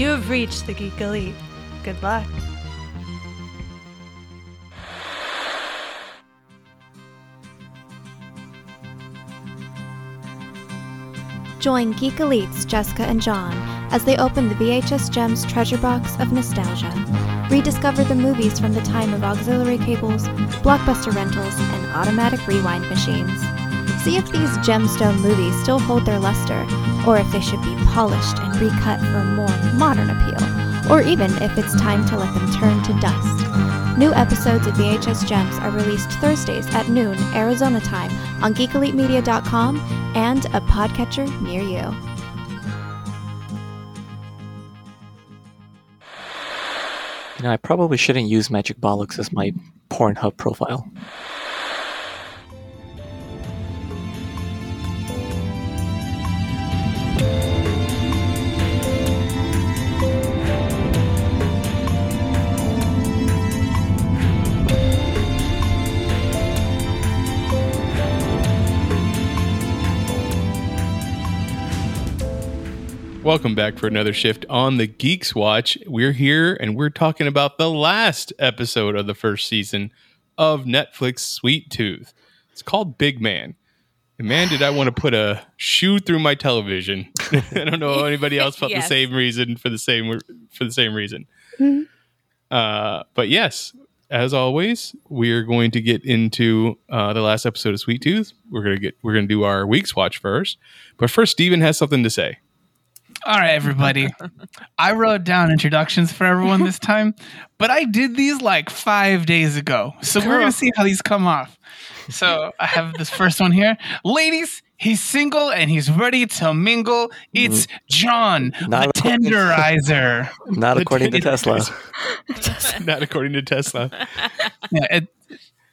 You have reached the Geek Elite. Good luck. Join Geek Elites Jessica and John as they open the VHS Gems treasure box of nostalgia. Rediscover the movies from the time of auxiliary cables, blockbuster rentals, and automatic rewind machines. See if these gemstone movies still hold their luster, or if they should be polished and recut for more modern appeal, or even if it's time to let them turn to dust. New episodes of VHS Gems are released Thursdays at noon Arizona time on geekelitemedia.com and a podcatcher near you. You know, I probably shouldn't use Magic Bollocks as my Pornhub profile. Welcome back for another shift on the Geeks Watch. We're here and we're talking about the last episode of the first season of Netflix Sweet Tooth. It's called Big Man. And man, did I want to put a shoe through my television. I don't know if anybody else felt Yes. the same reason for the same for the same reason. Mhm. Uh, but yes, as always, we are going to get into uh, the last episode of Sweet Tooth. We're gonna get we're gonna do our week's watch first. But first, Steven has something to say. All right, everybody. I wrote down introductions for everyone this time, but I did these like five days ago. So we're going to see how these come off. So I have this first one here. Ladies, he's single and he's ready to mingle. It's John, Not the according- tenderizer. Not according to Tesla. Not according to Tesla. Yeah, it,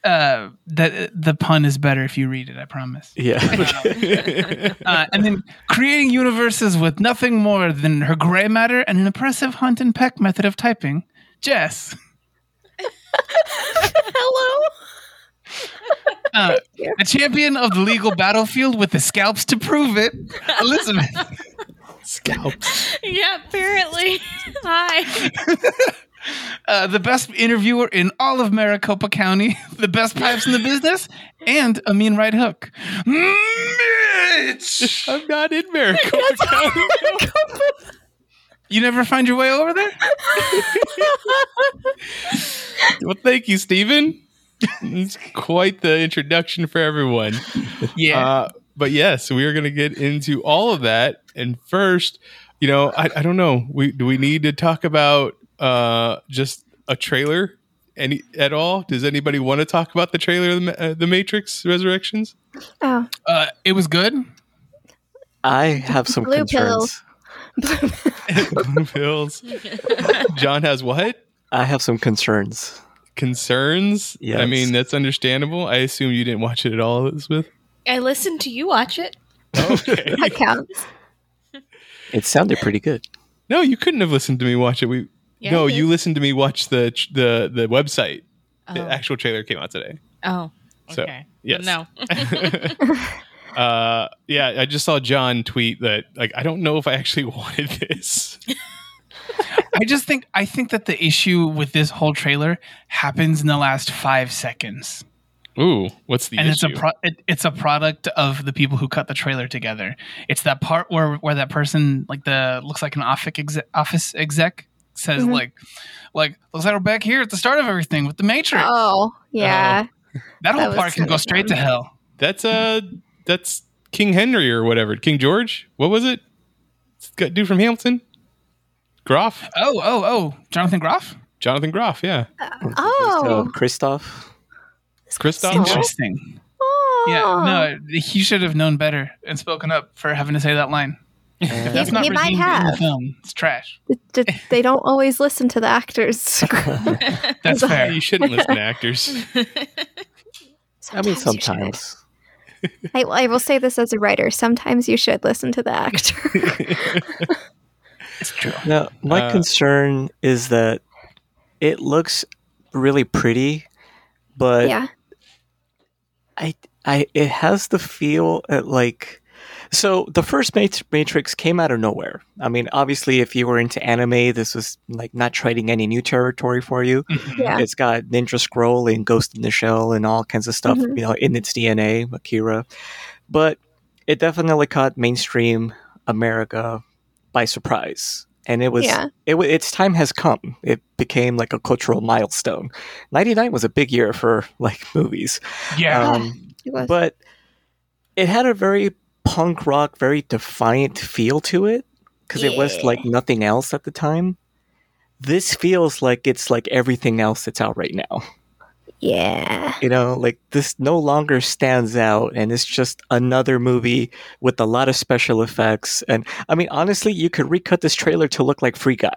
uh, the, the pun is better if you read it, I promise. Yeah. Uh, and then creating universes with nothing more than her gray matter and an impressive hunt and peck method of typing. Jess. Hello. Uh, a champion of the legal battlefield with the scalps to prove it, Elizabeth. Scalps. Yeah, apparently. Hi. Uh, the best interviewer in all of Maricopa County, the best pipes in the business, and a mean right hook. Mitch! I'm not in Maricopa County. You never find your way over there? well, thank you, Stephen. It's quite the introduction for everyone. Yeah. Uh, but yes, we are going to get into all of that. And first, you know, I, I don't know. We do we need to talk about uh, just a trailer any at all? Does anybody want to talk about the trailer of the, uh, the Matrix Resurrections? Oh, Uh, it was good. I have some Blue concerns. Blue pills. John has what? I have some concerns. Concerns? Yeah. I mean, that's understandable. I assume you didn't watch it at all, Elizabeth. I listened to you watch it. Okay. that counts. It sounded pretty good. no, you couldn't have listened to me watch it. We Yeah, no, you listened to me watch the the the website. The Oh. actual trailer came out today. Oh. So, Okay. yes. No. uh, yeah, I just saw John tweet that like I don't know if I actually wanted this. I just think I think that the issue with this whole trailer happens in the last five seconds. Ooh, what's the and issue? it's a pro- it, it's a product of the people who cut the trailer together. It's that part where where that person like the looks like an office exec, office exec says Mhm. like like looks like we're back here at the start of everything with the Matrix. Oh, yeah. that whole that part can go kinda straight to hell. that's uh that's King Henry or whatever. King George? What was it? It's got dude from Hamilton? Groff? Oh oh oh, Jonathan Groff. Jonathan Groff, yeah. So, Oh, Kristoff, Kristoff? Oh. Interesting. oh. Yeah, no, he should have known better and spoken up for having to say that line. That's He- not he might redeemed in the have. film. It's trash. D- d- they don't always listen to the actors. That's Yeah, fair. you shouldn't listen to actors. I mean, sometimes. I, I will say this as a writer. Sometimes you should listen to the actor. It's true. Now, my Uh, concern is that it looks really pretty, but yeah. I, I, it has the feel at like So the first Matrix came out of nowhere. I mean, obviously, if you were into anime, this was like not treading any new territory for you. Mhm. Yeah. It's got Ninja Scroll and Ghost in the Shell and all kinds of stuff, Mhm. you know, in its DNA, Akira. But it definitely caught mainstream America by surprise. And it was, Yeah. it, its time has come. It became like a cultural milestone. 99 was a big year for like movies. Yeah. Um, It was. but it had a very punk rock, very defiant feel to it because it was like nothing else at the time. This feels like it's like everything else that's out right now. yeah. You know, like this no longer stands out and it's just another movie with a lot of special effects. And I mean, honestly, you could recut this trailer to look like Free Guy.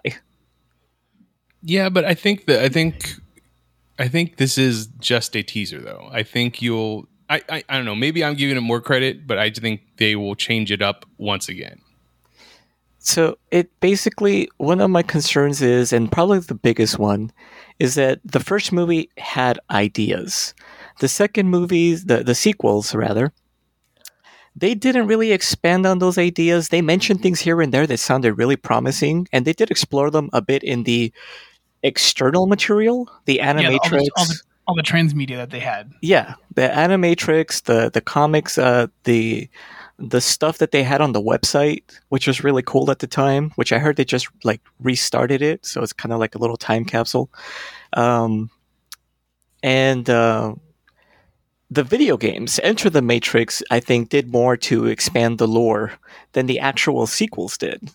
Yeah, but I think that I think I think this is just a teaser though. I think you'll I, I, I don't know, maybe I'm giving it more credit, but I think they will change it up once again. So it basically one of my concerns is, and probably the biggest one, is that the first movie had ideas. The second movie, the the sequels rather, they didn't really expand on those ideas. They mentioned things here and there that sounded really promising, and they did explore them a bit in the external material, the Yeah, all, animatrix. the, all, the, all the transmedia that they had. Yeah, the animatrix, the the comics, uh, the the stuff that they had on the website, which was really cool at the time. Which I heard they just like restarted it, so it's kind of like a little time capsule. Um, and uh, the video games, Enter the Matrix, I think did more to expand the lore than the actual sequels did.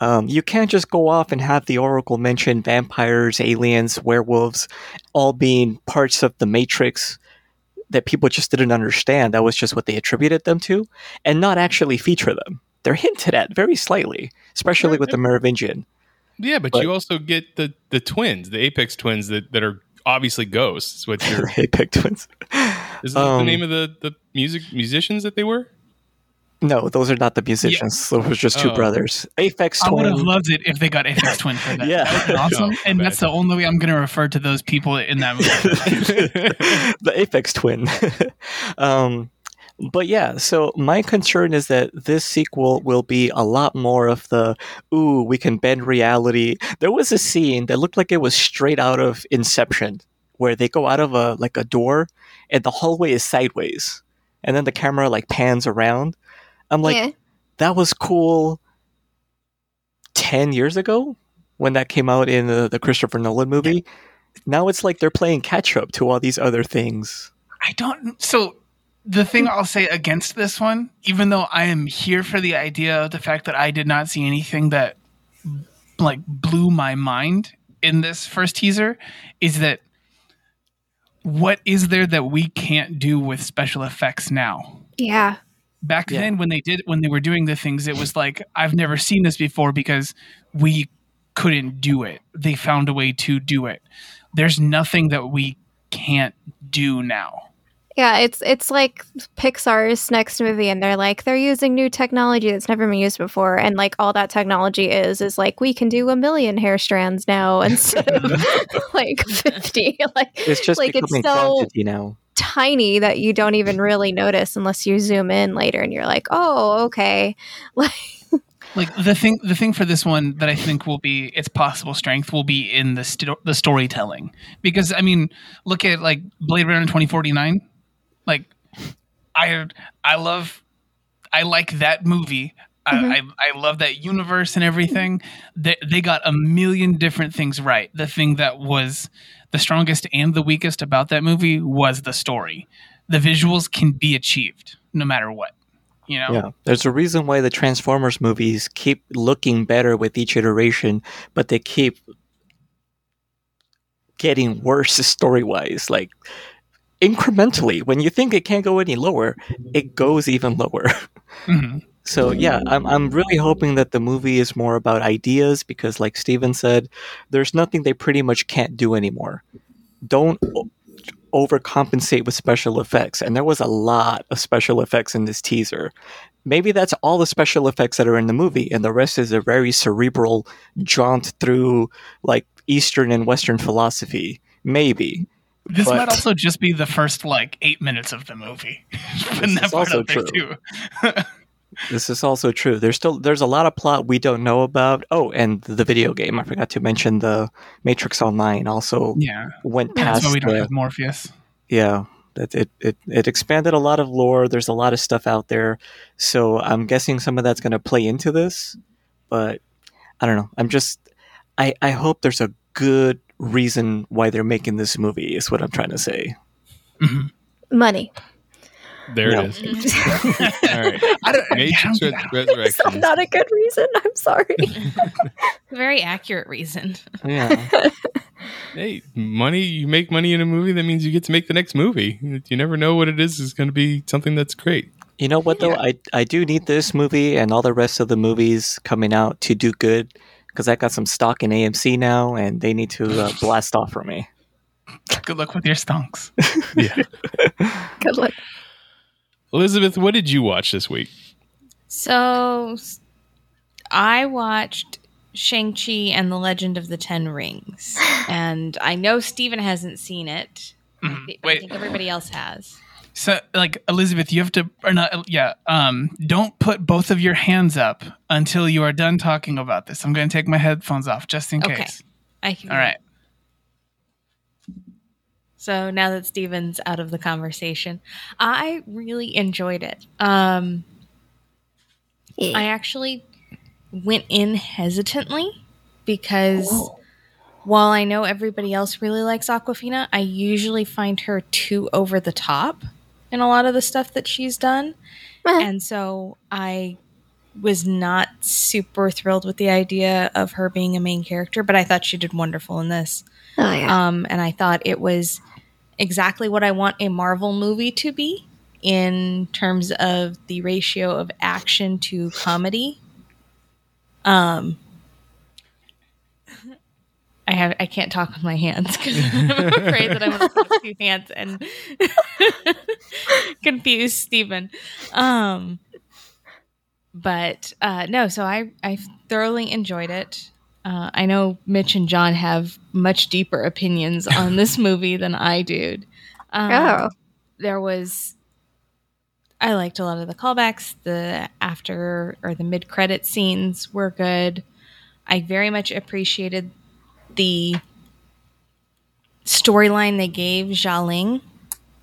Um, you can't just go off and have the Oracle mention vampires, aliens, werewolves, all being parts of the Matrix that people just didn't understand. That was just what they attributed them to, and not actually feature them. They're hinted at very slightly, especially with the Merovingian. Yeah, but, But- you also get the the twins, the Apex twins that, that are obviously ghosts. What you're, Apex twins. is that the Um, name of the, the music musicians that they were? No, those are not the musicians. Those were just two Oh. brothers. Aphex Twin. I would have loved it if they got Aphex Twin for that. Yeah. That would awesome. Oh, and bad. that's the only way I'm going to refer to those people in that movie. the Apex twin. um, but yeah, so my concern is that this sequel will be a lot more of the ooh, we can bend reality. There was a scene that looked like it was straight out of Inception, where they go out of a like a door and the hallway is sideways, and then the camera like pans around. I'm like, yeah. that was cool 10 years ago when that came out in the, the Christopher Nolan movie. Now it's like they're playing catch up to all these other things. I don't. So the thing I'll say against this one, even though I am here for the idea of the fact that I did not see anything that like blew my mind in this first teaser, is that what is there that we can't do with special effects now? Yeah. Back Yeah. then when they did when they were doing the things it was like i've never seen this before because we couldn't do it they found a way to do it there's nothing that we can't do now Yeah, it's it's like Pixar's next movie, and they're like they're using new technology that's never been used before, and like all that technology is is like we can do a million hair strands now instead of like fifty. Like It's just Like, it's becoming so- fantasy now. Tiny that you don't even really notice unless you zoom in later, and you're like, oh, okay. Like like the thing the thing for this one that i think will be its possible strength will be in the sto- the storytelling because i mean look at like blade runner 2049 like i i love i like that movie Mhm. I, I, I love that universe and everything. They, they got a million different things right. The thing that was the strongest and the weakest about that movie was the story. The visuals can be achieved no matter what. You know? Yeah. There's a reason why the Transformers movies keep looking better with each iteration, but they keep getting worse story wise. Like incrementally, when you think it can't go any lower, it goes even lower. Mhm. So yeah, I'm I'm really hoping that the movie is more about ideas because, like Steven said, there's nothing they pretty much can't do anymore. Don't o- overcompensate with special effects, and there was a lot of special effects in this teaser. Maybe that's all the special effects that are in the movie, and the rest is a very cerebral jaunt through like Eastern and Western philosophy. Maybe. This But- might also just be the first like eight minutes of the movie. Putting that part also out there true. too. This is also true. There's still there's a lot of plot we don't know about. Oh, and the video game. I forgot to mention the Matrix Online also Yeah, went that's past why we don't the, have Morpheus. yeah. That it, it it expanded a lot of lore. There's a lot of stuff out there. So I'm guessing some of that's gonna play into this. But I don't know. I'm just I, I hope there's a good reason why they're making this movie is what I'm trying to say. Mm-hmm. Money. There No. it is. All right. I don't, Matrix I don't- It's Resurrections. not a good reason. I'm sorry. Very accurate reason. Yeah. Hey, money. You make money in a movie. That means you get to make the next movie. You never know what it is. Is going to be something that's great. You know what though? I I do need this movie and all the rest of the movies coming out to do good because I got some stock in AMC now and they need to uh, blast off for me. Good luck with your stonks. Yeah. Good luck. Elizabeth, what did you watch this week? So I watched Shang-Chi and the Legend of the Ten Rings. And I know Steven hasn't seen it. Mhm. I Wait, think everybody else has. so like Elizabeth, you have to, or not? Yeah, um, don't put both of your hands up until you are done talking about this. I'm going to take my headphones off just in Okay. case. I can All right. So now that Steven's out of the conversation, I really enjoyed it. Um, I actually went in hesitantly because while I know everybody else really likes Awkwafina, I usually find her too over the top in a lot of the stuff that she's done. Eh. And so I was not super thrilled with the idea of her being a main character, but I thought she did wonderful in this. Oh yeah. Um, and I thought it was exactly what I want a Marvel movie to be in terms of the ratio of action to comedy. Um, I have I can't talk with my hands because I'm afraid that I'm going to put two hands and confuse Stephen. Um, but uh, no, so I I thoroughly enjoyed it. Uh, I know Mitch and John have much deeper opinions on this movie than I do. Um, Oh. There was, I liked a lot of the callbacks. The after or the mid credit scenes were good. I very much appreciated the storyline they gave Xialing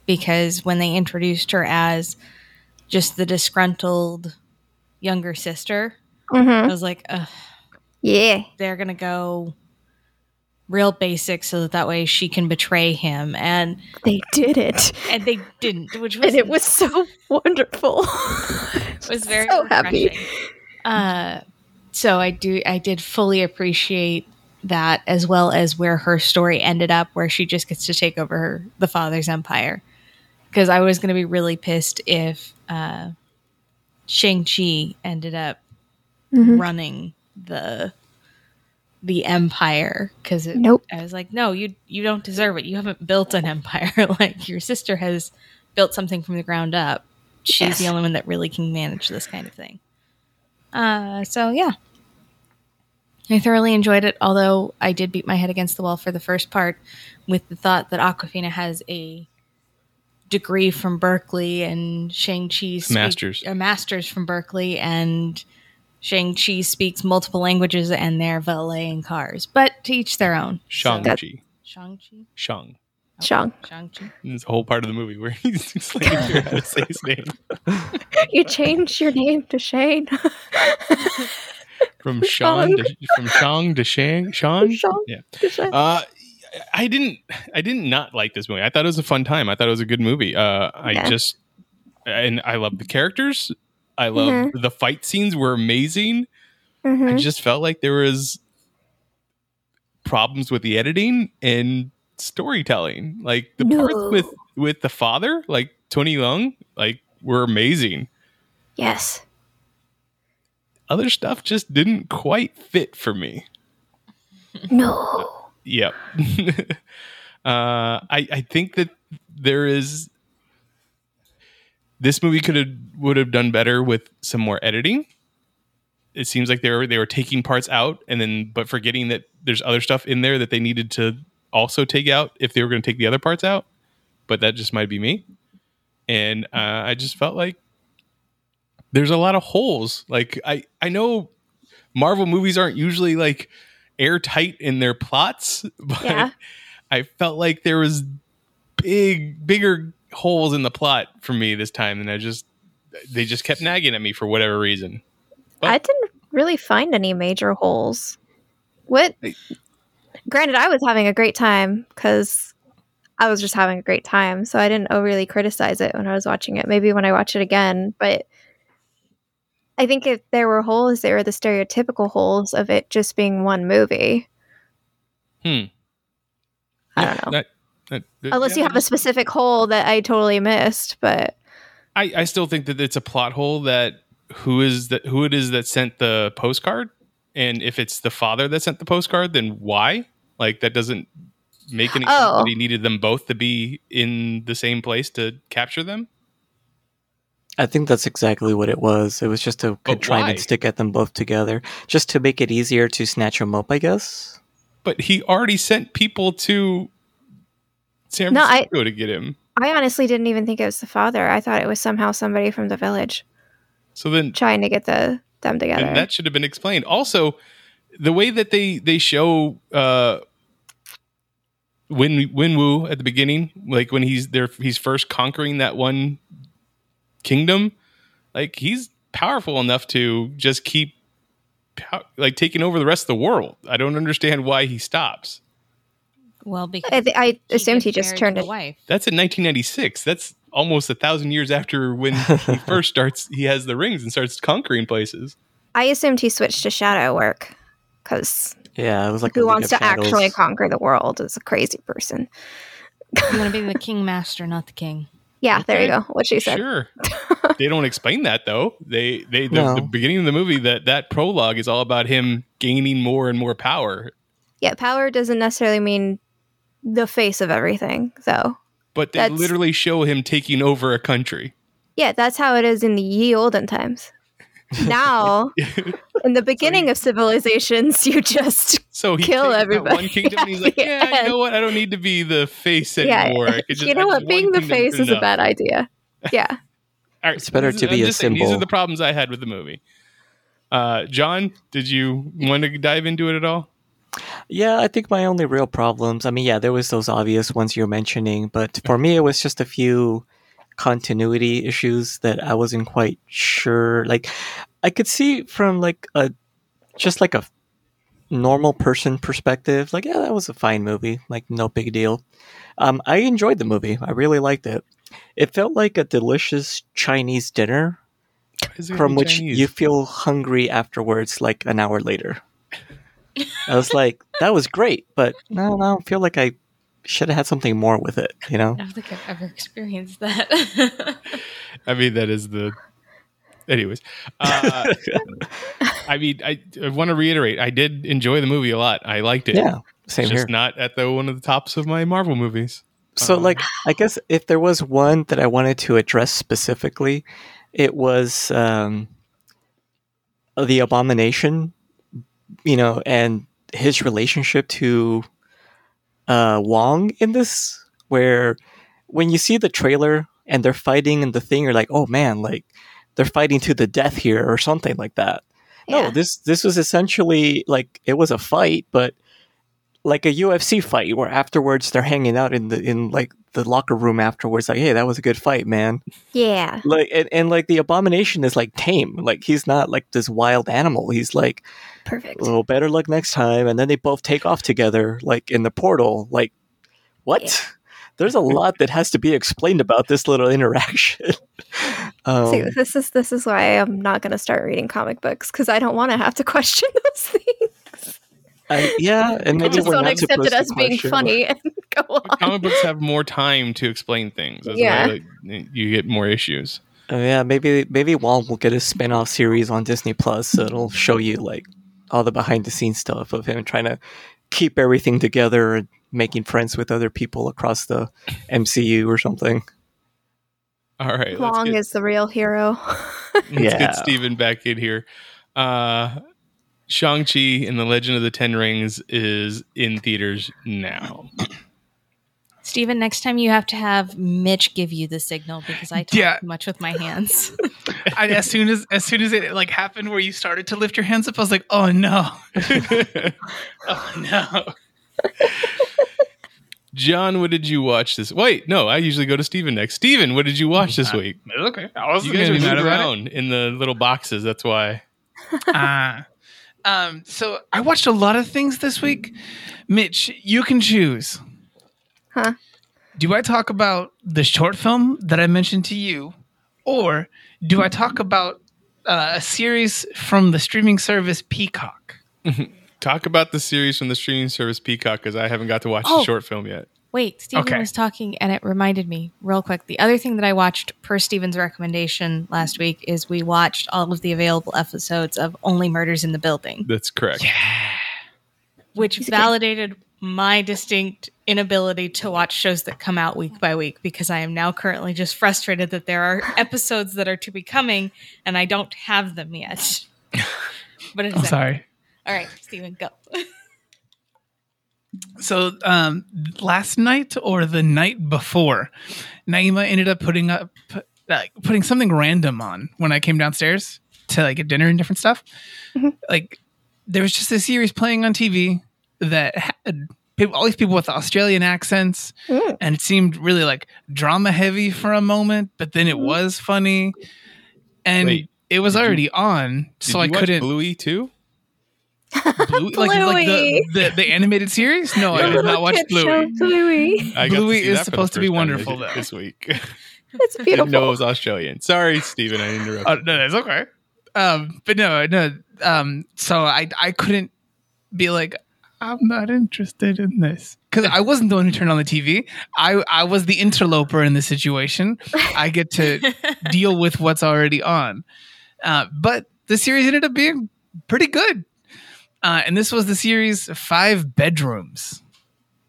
because when they introduced her as just the disgruntled younger sister, I hmm was like, Ugh, Yeah. they're gonna go real basic so that that way she can betray him and They did it. and they didn't which was And it was so wonderful. It was very so happy. uh so i do i did fully appreciate that as well as where her story ended up where she just gets to take over her, the father's empire because i was going to be really pissed if uh shang-chi ended up Mhm. running the the empire because Nope. I was like, no, you you don't deserve it. You haven't built an empire. like your sister has built something from the ground up. She's Yes. the only one that really can manage this kind of thing. Uh, so yeah, I thoroughly enjoyed it. Although I did beat my head against the wall for the first part with the thought that Awkwafina has a degree from Berkeley and Shang Chi's Masters. a master's from Berkeley and Shang-Chi speaks multiple languages and they're valeting cars. But to each their own. Shang-Chi. Shang-Chi? Shang. Shang. Shang-Chi. There's a whole part of the movie where he's explaining to how to say his name. You changed your name to Shane. From Sean to, from Shang to Shang. Sean? Shang Yeah. to Shane. Uh, I didn't. I did not not like this movie. I thought it was a fun time. I thought it was a good movie. Uh, I Yeah. just and I love the characters. I love Mhm. the fight scenes were amazing. I Mhm. just felt like there was problems with the editing and storytelling. Like the parts with with the father, like Tony Leung, like were amazing. Yes. Other stuff just didn't quite fit for me. No. Yep. uh, I I think that there is this movie could have would have done better with some more editing. It seems like they were they were taking parts out and then but forgetting that there's other stuff in there that they needed to also take out if they were going to take the other parts out. But that just might be me. And uh, I just felt like there's a lot of holes. Like I I know Marvel movies aren't usually like airtight in their plots, but Yeah. I felt like there was big bigger holes in the plot for me this time and I just they just kept nagging at me for whatever reason. But- I didn't really find any major holes. What? Hey. Granted, I was having a great time because I was just having a great time, so I didn't overly criticize it when I was watching it. Maybe when I watch it again, but I think if there were holes, they were the stereotypical holes of it just being one movie. Hmm. I don't know. That- that- that- Unless yeah, you have a specific hole that I totally missed, but I, I still think that it's a plot hole that who is that who it is that sent the postcard and if it's the father that sent the postcard then why like that doesn't make any sense Oh. that he oh. needed them both to be in the same place to capture them I think that's exactly what it was. It was just to But try why? and stick at them both together, just to make it easier to snatch them up, I guess. but he already sent people to San No, I- Francisco to get him I honestly didn't even think it was the father. I thought it was somehow somebody from the village so then trying to get the them together. and that should have been explained also the way that they they show uh Win Wenwu at the beginning, like when he's there, he's first conquering that one kingdom. Like he's powerful enough to just keep like taking over the rest of the world. I don't understand why he stops. Well, because I, th- I assumed he just turned to it. the wife. That's in 1996. That's almost a thousand years after when he first starts. He has the rings and starts conquering places. I assumed he switched to shadow work because Yeah, it was like who wants of to actually conquer the world is a crazy person. You want to be the king master, not the king. Yeah, there you go. What she said. Sure. they don't explain that though. They they the, No. the beginning of the movie that that prologue is all about him gaining more and more power. Yeah, power doesn't necessarily mean the face of everything, though. But they That's- literally show him taking over a country. Yeah, that's how it is in the ye olden times. Now, in the beginning of civilizations, you just So he Kill takes everybody one kingdom and he's like, at the Yeah, you know what? I don't need to be the face yeah. anymore. I could just, you know what? Being the face is a bad idea. Yeah. All right, It's better this to is- be I'm a just saying, These are the problems I had with the movie. Uh, John, did you want to dive into it at all? Yeah, I think my only real problems. I mean, yeah, there was those obvious ones you're mentioning, but for me, it was just a few continuity issues that I wasn't quite sure. Like, I could see from like a just like a normal person perspective, like, yeah, that was a fine movie, like no big deal. Um, I enjoyed the movie. I really liked it. It felt like a delicious Chinese dinner Why is there from which Chinese? you feel hungry afterwards, like an hour later. I was like, that was great, but no, no, I don't feel like I should have had something more with it, you know? I don't think I've ever experienced that. I mean, that is the. Anyways, uh, I mean, I, I want to reiterate. I did enjoy the movie a lot. I liked it. Yeah, same It's here. just not at the one of the tops of my Marvel movies. So, Um, like, I guess if there was one that I wanted to address specifically, it was um, the abomination, you know, and his relationship to uh, Wong in this, where when you see the trailer and they're fighting and the thing, you're like, oh man, like they're fighting to the death here or something like that. No, this this was essentially like it was a fight, but like a UFC fight where afterwards they're hanging out in the in like the locker room afterwards, like, hey, that was a good fight, man. Yeah. Like and, and like the abomination is like tame. Like he's not like this wild animal. He's like, Perfect. well, better luck next time. And then they both take off together, like in the portal. Like, what? Yeah. There's a lot that has to be explained about this little interaction. um, See, this is this is why I'm not going to start reading comic books because I don't want to have to question those things. I- yeah, and I maybe just we're don't not accept it to as being question- funny and go on. Comic books have more time to explain things. That's Yeah. why like, you get more issues. Oh, yeah, maybe maybe Wong will get a spin-off series on Disney Plus. So it'll show you like all the behind the scenes stuff of him trying to keep everything together and making friends with other people across the MCU or something. All right, Wong get, is the real hero. let's Yeah. get Steven back in here. Uh, Shang-Chi and the Legend of the Ten Rings is in theaters now. Steven, next time you have to have Mitch give you the signal because I talk Yeah. much with my hands. I, as soon as as soon as it like happened where you started to lift your hands up, I was like, oh no, oh no. John, what did you watch this? Wait, no, I usually go to Steven next. Steven, what did you watch this week? Okay, I wasn't You guys gonna be mad moving about it. around in the little boxes. That's why. Ah. um, so I watched a lot of things this week. Mitch, you can choose. Huh? Do I talk about the short film that I mentioned to you, or do I talk about uh, a series from the streaming service Peacock? Talk about the series from the streaming service Peacock because I haven't got to watch Oh. the short film yet. Wait, Steven Okay. was talking and it reminded me real quick. The other thing that I watched per Steven's recommendation last week is we watched all of the available episodes of Only Murders in the Building, That's correct. Yeah. Which validated my distinct inability to watch shows that come out week by week because I am now currently just frustrated that there are episodes that are to be coming and I don't have them yet. but I'm sorry. All right, Steven, go. So um, last night or the night before, Naima ended up putting up like putting something random on when I came downstairs to like get dinner and different stuff. Like there was just a series playing on TV that had people, all these people with Australian accents, Mm. and it seemed really like drama heavy for a moment, but then it was funny, and Wait, it was did you- already on, so I couldn't. Bluey too? Blue, like, like the, the the animated series? No, I did not watch Bluey. Bluey. I got Bluey is that for the supposed to be wonderful, this, though. this week. It's Didn't know it was Australian. Sorry, Steven, I interrupted. Oh, no, that's okay. Um, but no, no. Um, so I I couldn't be like I'm not interested in this because I wasn't the one who turned on the TV. I I was the interloper in the situation. I get to deal with what's already on. Uh, but the series ended up being pretty good. Uh, and this was the series Five Bedrooms.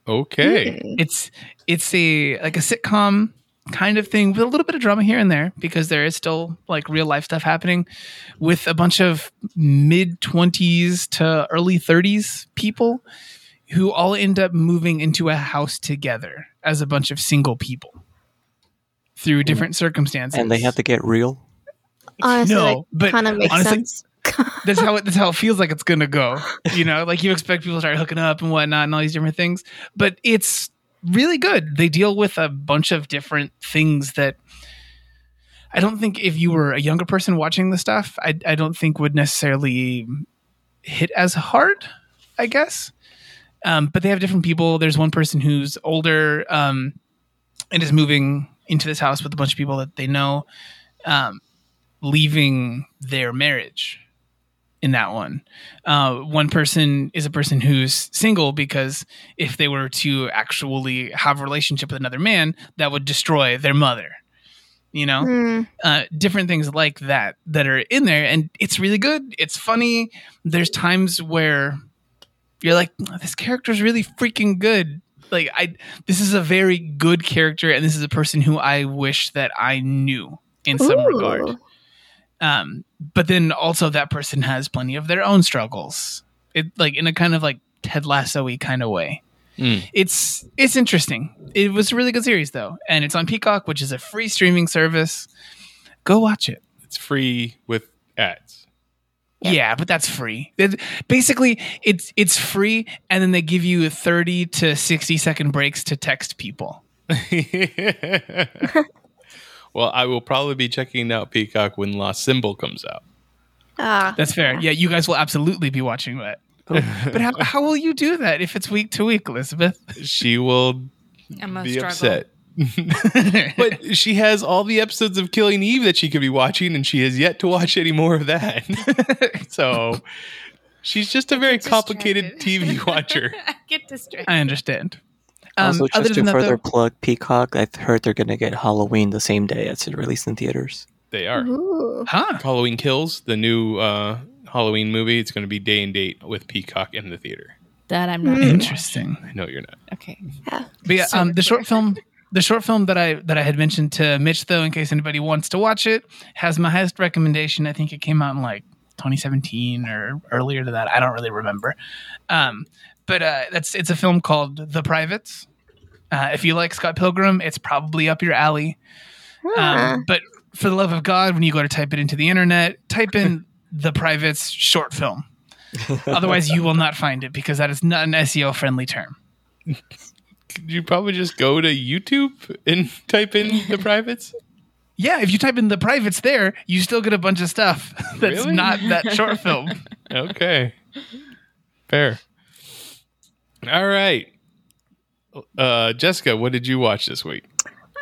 okay. Mm. It's it's a like a sitcom kind of thing with a little bit of drama here and there because there is still like real life stuff happening with a bunch of mid 20s to early 30s people who all end up moving into a house together as a bunch of single people through different circumstances and they have to get real. Honestly, No, but kind of makes honestly- sense. that's how it, that's how it feels like it's gonna go. You know, like you expect people to start hooking up and whatnot and all these different things, but it's really good. They deal with a bunch of different things that I don't think if you were a younger person watching the stuff, I, I don't think would necessarily hit as hard. I guess, um, but they have different people. There's one person who's older um, and is moving into this house with a bunch of people that they know, um, leaving their marriage in that one. Uh, one person is a person who's single because if they were to actually have a relationship with another man, that would destroy their mother. You know, Mm. uh, different things like that that are in there, and it's really good. It's funny. There's times where you're like, this character's really freaking good. Like I, this is a very good character, and this is a person who I wish that I knew in some Ooh. regard. Um, but then also that person has plenty of their own struggles. It like in a kind of like Ted Lasso-y kind of way. Mm. It's it's interesting. It was a really good series though, and it's on Peacock, which is a free streaming service. Go watch it. It's free with ads. Yeah, but that's free. It- basically, it's it's free, and then they give you thirty to sixty second breaks to text people. well, I will probably be checking out Peacock when Lost Symbol comes out. Ah, That's fair. Yeah, you guys will absolutely be watching that. But how, how will you do that if it's week to week, Elizabeth? She will I'm be struggle. upset. but she has all the episodes of Killing Eve that she could be watching, and she has yet to watch any more of that. so she's just a very complicated Distracted. TV watcher. I get distracted. I understand. Um, also, other just to than further though- plug Peacock, I've heard they're going to get Halloween the same day as it released in theaters. They are. ooh. huh? Halloween Kills, the new uh, Halloween movie. It's going to be day and date with Peacock in the theater. That I'm not. Mm. Interesting. I know you're not. Okay. Yeah. But yeah, So um, the short film, the short film that I that I had mentioned to Mitch, though, in case anybody wants to watch it, has my highest recommendation. I think it came out in like 2017 or earlier to that. I don't really remember. Um, but uh, that's it's a film called The Privates. Uh, if you like Scott Pilgrim, it's probably up your alley. Huh. Um, but for the love of God, when you go to type it into the internet, type in the Privates short film. Otherwise, you will not find it because that is not an SEO friendly term. Could you probably just go to YouTube and type in the privates? Yeah, if you type in the privates there, you still get a bunch of stuff that's Really? not that short film. Okay. Fair. All right. Uh, Jessica, what did you watch this week?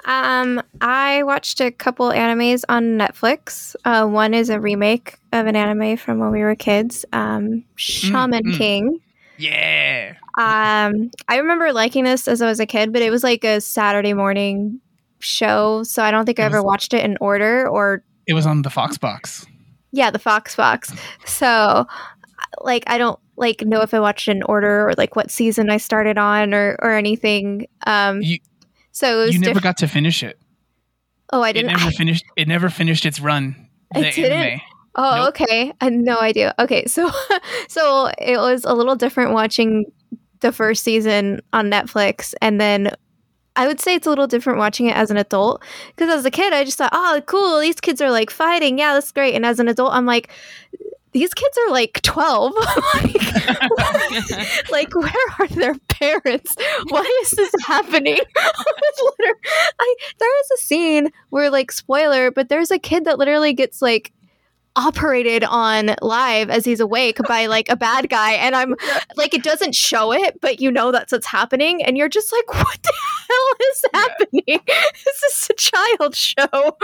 Um, I watched a couple animes on Netflix. Uh, one is a remake of an anime from when we were kids, um, Shaman mm. King. Yeah. Um, I remember liking this as I was a kid, but it was like a Saturday morning show, so I don't think I ever was- watched it in order or It was on the Fox box. yeah, the Fox Box. So, like, I don't like know if I watched it in order or like what season I started on or or anything. Um, You- so it was You never diff- got to finish it. Oh, I didn't. never finished it never finished its run. I The didn't? anime. Oh, Nope. okay. I had no idea. Okay, so so it was a little different watching the first season on Netflix, and then I would say it's a little different watching it as an adult because as a kid I just thought, oh, cool, these kids are like fighting, yeah, that's great. And as an adult, I'm like. These kids are like 12. like, like, where are their parents? Why is this happening? I, there is a scene where, like, spoiler, but there's a kid that literally gets like operated on live as he's awake by like a bad guy and i'm like it doesn't show it but you know that's what's happening and you're just like what the hell is happening this is a child show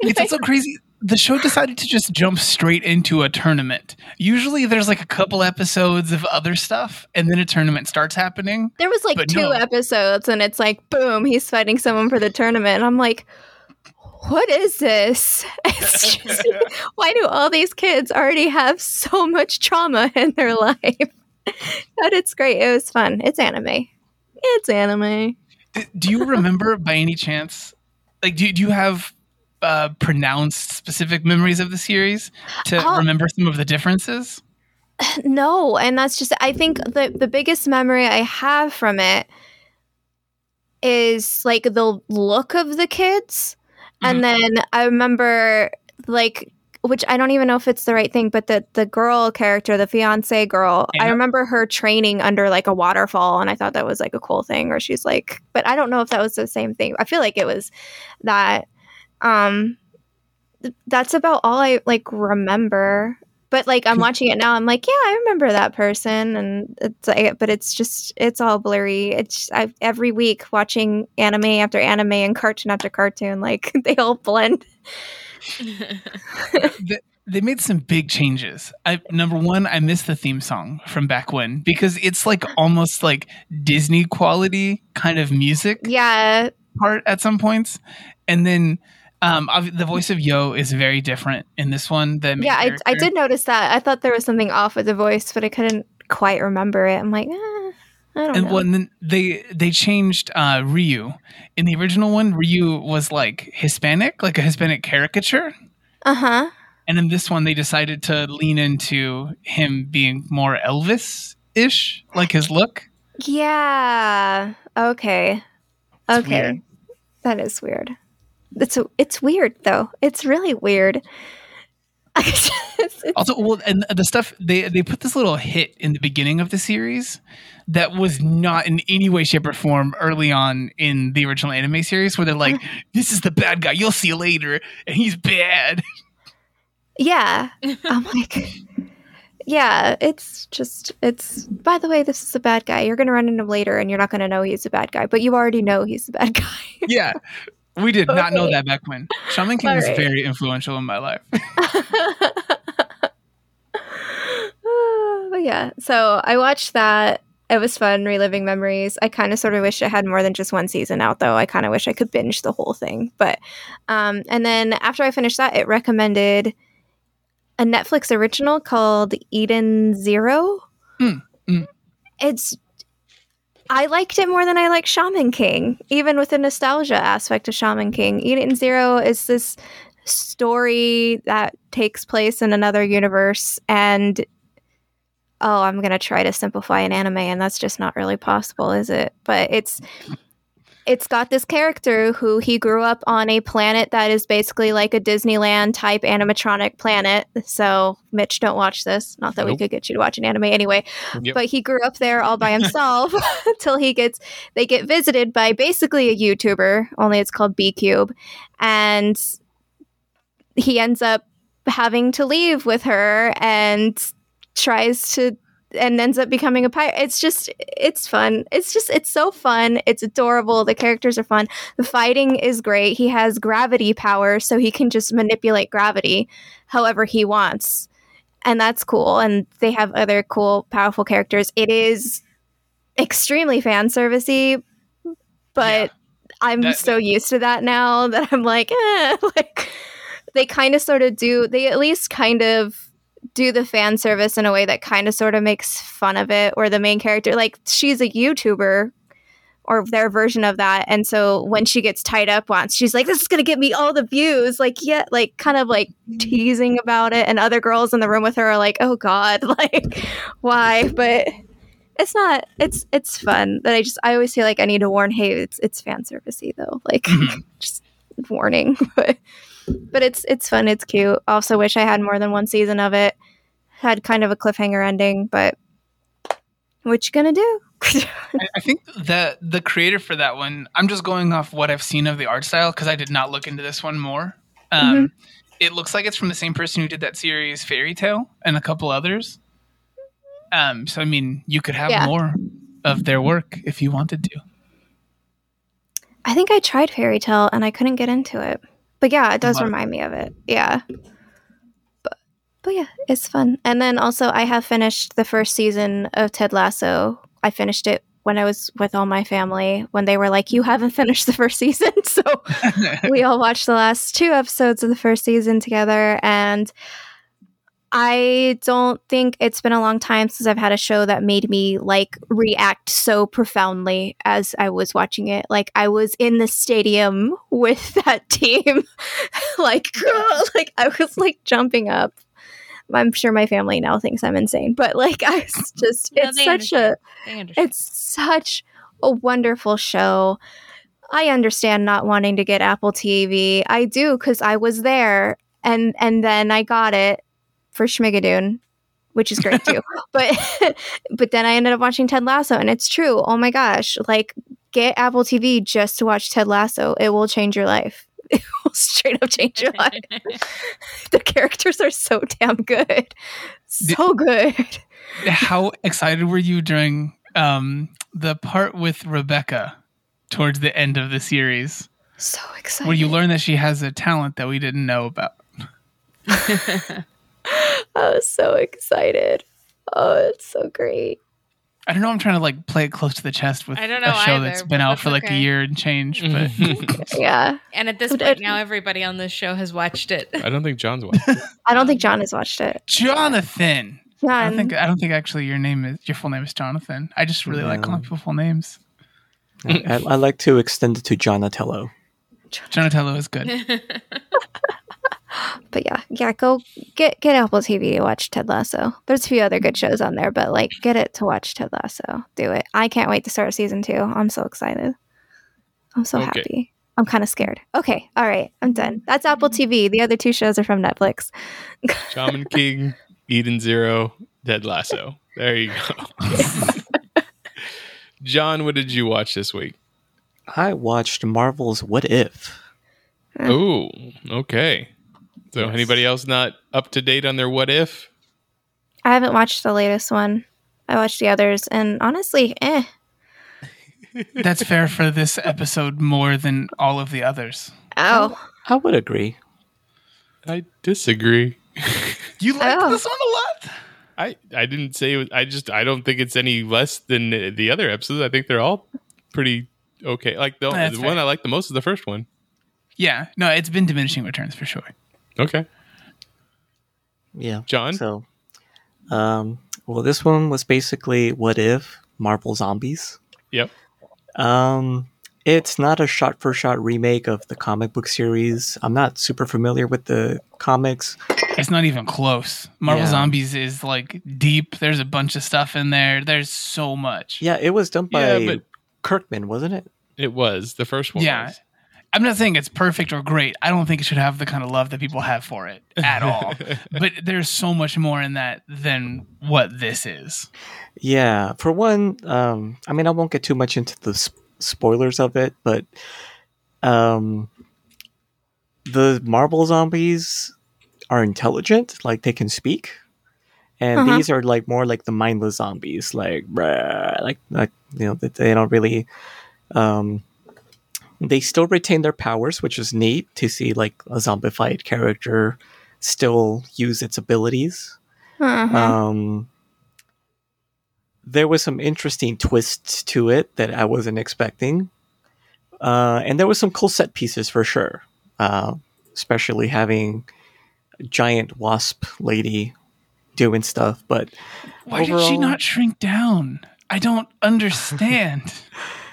It's also crazy. The show decided to just jump straight into a tournament. Usually there's like a couple episodes of other stuff and then a tournament starts happening. there was like two no. episodes and it's like boom he's fighting someone for the tournament and i'm like what is this it's just, why do all these kids already have so much trauma in their life but it's great it was fun it's anime it's anime Do you remember by any chance? Like, do, do you have uh, pronounced specific memories of the series to Oh. remember some of the differences? No, and that's just I think the the biggest memory I have from it is like the look of the kids. And then I remember like which I don't even know if it's the right thing, but the the girl character, the fiance girl, I remember her training under like a waterfall and I thought that was like a cool thing or she's like but I don't know if that was the same thing. I feel like it was that um th- that's about all I like remember. But like I'm watching it now, I'm like, yeah, I remember that person, and it's like, but it's just it's all blurry. It's I every week watching anime after anime and cartoon after cartoon, like they all blend. Th- they made some big changes. I, number one, I miss the theme song from back when because it's like almost like Disney quality kind of music. Yeah, part at some points, and then um, the voice of Yoh is very different in this one. The main yeah, I, I did notice that. I thought there was something off with the voice, but I couldn't quite remember it. I'm like, eh, I don't And, know. well, and then they they changed uh, Ryu. In the original one, Ryu was like Hispanic, like a Hispanic caricature. Uh huh. And in this one, they decided to lean into him being more Elvis ish, like his look. Yeah. Okay. It's okay. weird. That is weird. It's it's weird though. It's really weird. It's- it's- Also, well, and the stuff they they put this little hit in the beginning of the series that was not in any way, shape, or form early on in the original anime series, where they're like, uh-huh. "This is the bad guy. You'll see later, and he's bad." yeah. I'm like, yeah. It's just it's. By the way, this is a bad guy. You're gonna run into him later, and you're not gonna know he's a bad guy, but you already know he's a bad guy. yeah, we did not know that back when. Shaman King All was right. very influential in my life. but yeah, so I watched that. It was fun reliving memories. I kind of sort of wish it had more than just one season out, though. I kind of wish I could binge the whole thing. But, um, and then after I finished that, it recommended a Netflix original called Eden Zero. Mm, mm. It's, I liked it more than I like Shaman King, even with the nostalgia aspect of Shaman King. Eden Zero is this story that takes place in another universe and oh i'm going to try to simplify an anime and that's just not really possible is it but it's it's got this character who he grew up on a planet that is basically like a Disneyland type animatronic planet. So, Mitch, don't watch this. Not that we could get you to watch an anime anyway. Yep. But he grew up there all by himself until he gets they get visited by basically a YouTuber, only it's called B Cube, and he ends up having to leave with her and tries to and ends up becoming a pirate. It's just it's fun. It's just it's so fun. It's adorable. The characters are fun. The fighting is great. He has gravity power so he can just manipulate gravity however he wants. And that's cool. And they have other cool powerful characters. It is extremely fan servicey, but I'm That- so used to that now that I'm like, eh, like they kind of sort of do they at least kind of do the fan service in a way that kind of sort of makes fun of it or the main character like she's a youtuber or their version of that and so when she gets tied up once she's like this is going to get me all the views. Like yeah like kind of like mm-hmm. teasing about it and other girls in the room with her are like oh god like why? But it's not it's it's fun that i just i always feel like i need to warn hey it's it's fan servicey though like mm-hmm. just warning but but it's it's fun it's cute. Also wish i had more than one season of it had kind of a cliffhanger ending but what you gonna do I, think the the creator for that one. I'm just going off what I've seen of the art style because I did not look into this one more. Um, It looks like it's from the same person who did that series Fairy Tail and a couple others. Um, so I mean, you could have Yeah. more of their work if you wanted to. i think i tried Fairy Tail and i couldn't get into it but yeah it does remind me of it yeah but yeah it's fun and then also i have finished the first season of ted lasso i finished it when i was with all my family when they were like you haven't finished the first season so we all watched the last two episodes of the first season together and I don't think it's been a long time since I've had a show that made me like react so profoundly as I was watching it. Like I was in the stadium with that team. like like I was like jumping up. I'm sure my family now thinks I'm insane, but like I just No, it's such a it's such a wonderful show. I understand not wanting to get Apple TV. I do because I was there, and and then I got it for Schmigadoon, which is great too. but but then I ended up watching Ted Lasso, and it's true. Oh my gosh! Like get Apple TV just to watch Ted Lasso. It will change your life. It will straight up change your life. the characters are so damn good, so good. How excited were you during um, the part with Rebecca towards the end of the series, So excited. where you learn that she has a talent that we didn't know about? I was so excited. Oh, it's so great. I don't know. I'm trying to like play it close to the chest with I don't a show either, that's but been out that's for like okay. a year and change. But Yeah. and at this point it- now, everybody on this show has watched it. I don't think John's watched. it. I don't think John has watched it. Jonathan. I don't think I don't think actually your name is your full name is Jonathan. I just really like calling people full names. I, I like to extend it to Jonatello. Jonatello is good. but yeah, yeah, go get get Apple TV to watch Ted Lasso. There's a few other good shows on there, but like get it to watch Ted Lasso. Do it. I can't wait to start season two. I'm so excited. I'm so Okay. happy. I'm kind of scared. Okay, all right, I'm done. That's Apple TV. The other two shows are from Netflix. Shaman King, Eden Zero, Ted Lasso. There you go. John, what did you watch this week? I watched Marvel's What If. Oh, okay. So, Yes. anybody else not up to date on their what if? I haven't watched the latest one. I watched the others, and honestly, eh. That's fair for this episode more than all of the others. Oh, I would agree. I disagree. You like Oh. this one a lot? I I didn't say it was, I just I don't think it's any less than the other episodes. I think they're all pretty okay. Like the, the one. I like the most is the first one. Yeah. No, it's been diminishing returns for sure. Okay, Yeah. John. So, um, well, this one was basically What If Marvel Zombies. Yep. Um, it's not a shot for shot remake of the comic book series. I'm not super familiar with the comics. It's not even close. Marvel Yeah. Zombies is like deep. There's a bunch of stuff in there. There's so much. Yeah, it was done by Yeah, but- Kirkman, wasn't it? It was the first one. Yeah. was. I'm not saying it's perfect or great. I don't think it should have the kind of love that people have for it at all. but there's so much more in that than what this is. Yeah, for one, um, I mean, I won't get too much into the sp- spoilers of it, but um, the Marvel zombies are intelligent, like they can speak, and Uh-huh. these are like more like the mindless zombies, like bruh, like like you know they don't really. Um, they still retain their powers, which is neat to see like a zombified character still use its abilities. Uh-huh. Um, there was some interesting twists to it that I wasn't expecting, uh, and there was some cool set pieces for sure. Uh, especially having a giant wasp lady doing stuff, but Why did she not shrink down? I don't understand.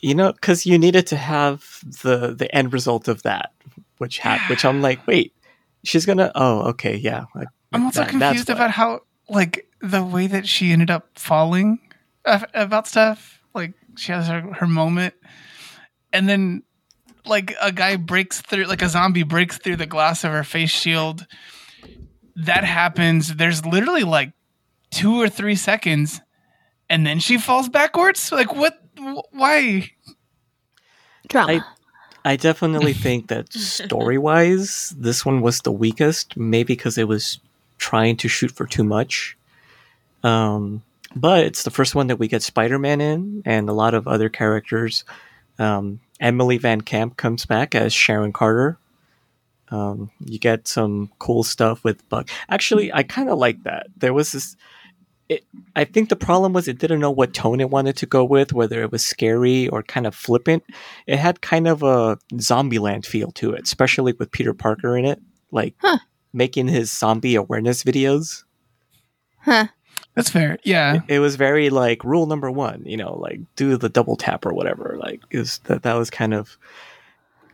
you know, because you needed to have the the end result of that, which had, which I'm like, wait, she's gonna. Oh, okay, yeah. I'm also that- confused about how, like, the way that she ended up falling uh, about stuff. Like, she has her, her moment, and then, like, a guy breaks through, like, a zombie breaks through the glass of her face shield. That happens. There's literally, like, two or three seconds, and then she falls backwards. Like, what? Wh- Why? Drama. I definitely think that story wise, this one was the weakest, maybe because it was trying to shoot for too much. Um, but it's the first one that we get Spider Man in, and a lot of other characters. Um, Emily VanCamp comes back as Sharon Carter. Um, you get some cool stuff with Buck. Actually, I kind of like that. There was this. It, I think the problem was it didn't know what tone it wanted to go with, whether it was scary or kind of flippant. It had kind of a Zombieland feel to it, especially with Peter Parker in it, like Huh. making his zombie awareness videos. huh. That's fair. Yeah. It was very like rule number one, you know, like do the double tap or whatever. Like is that that was kind of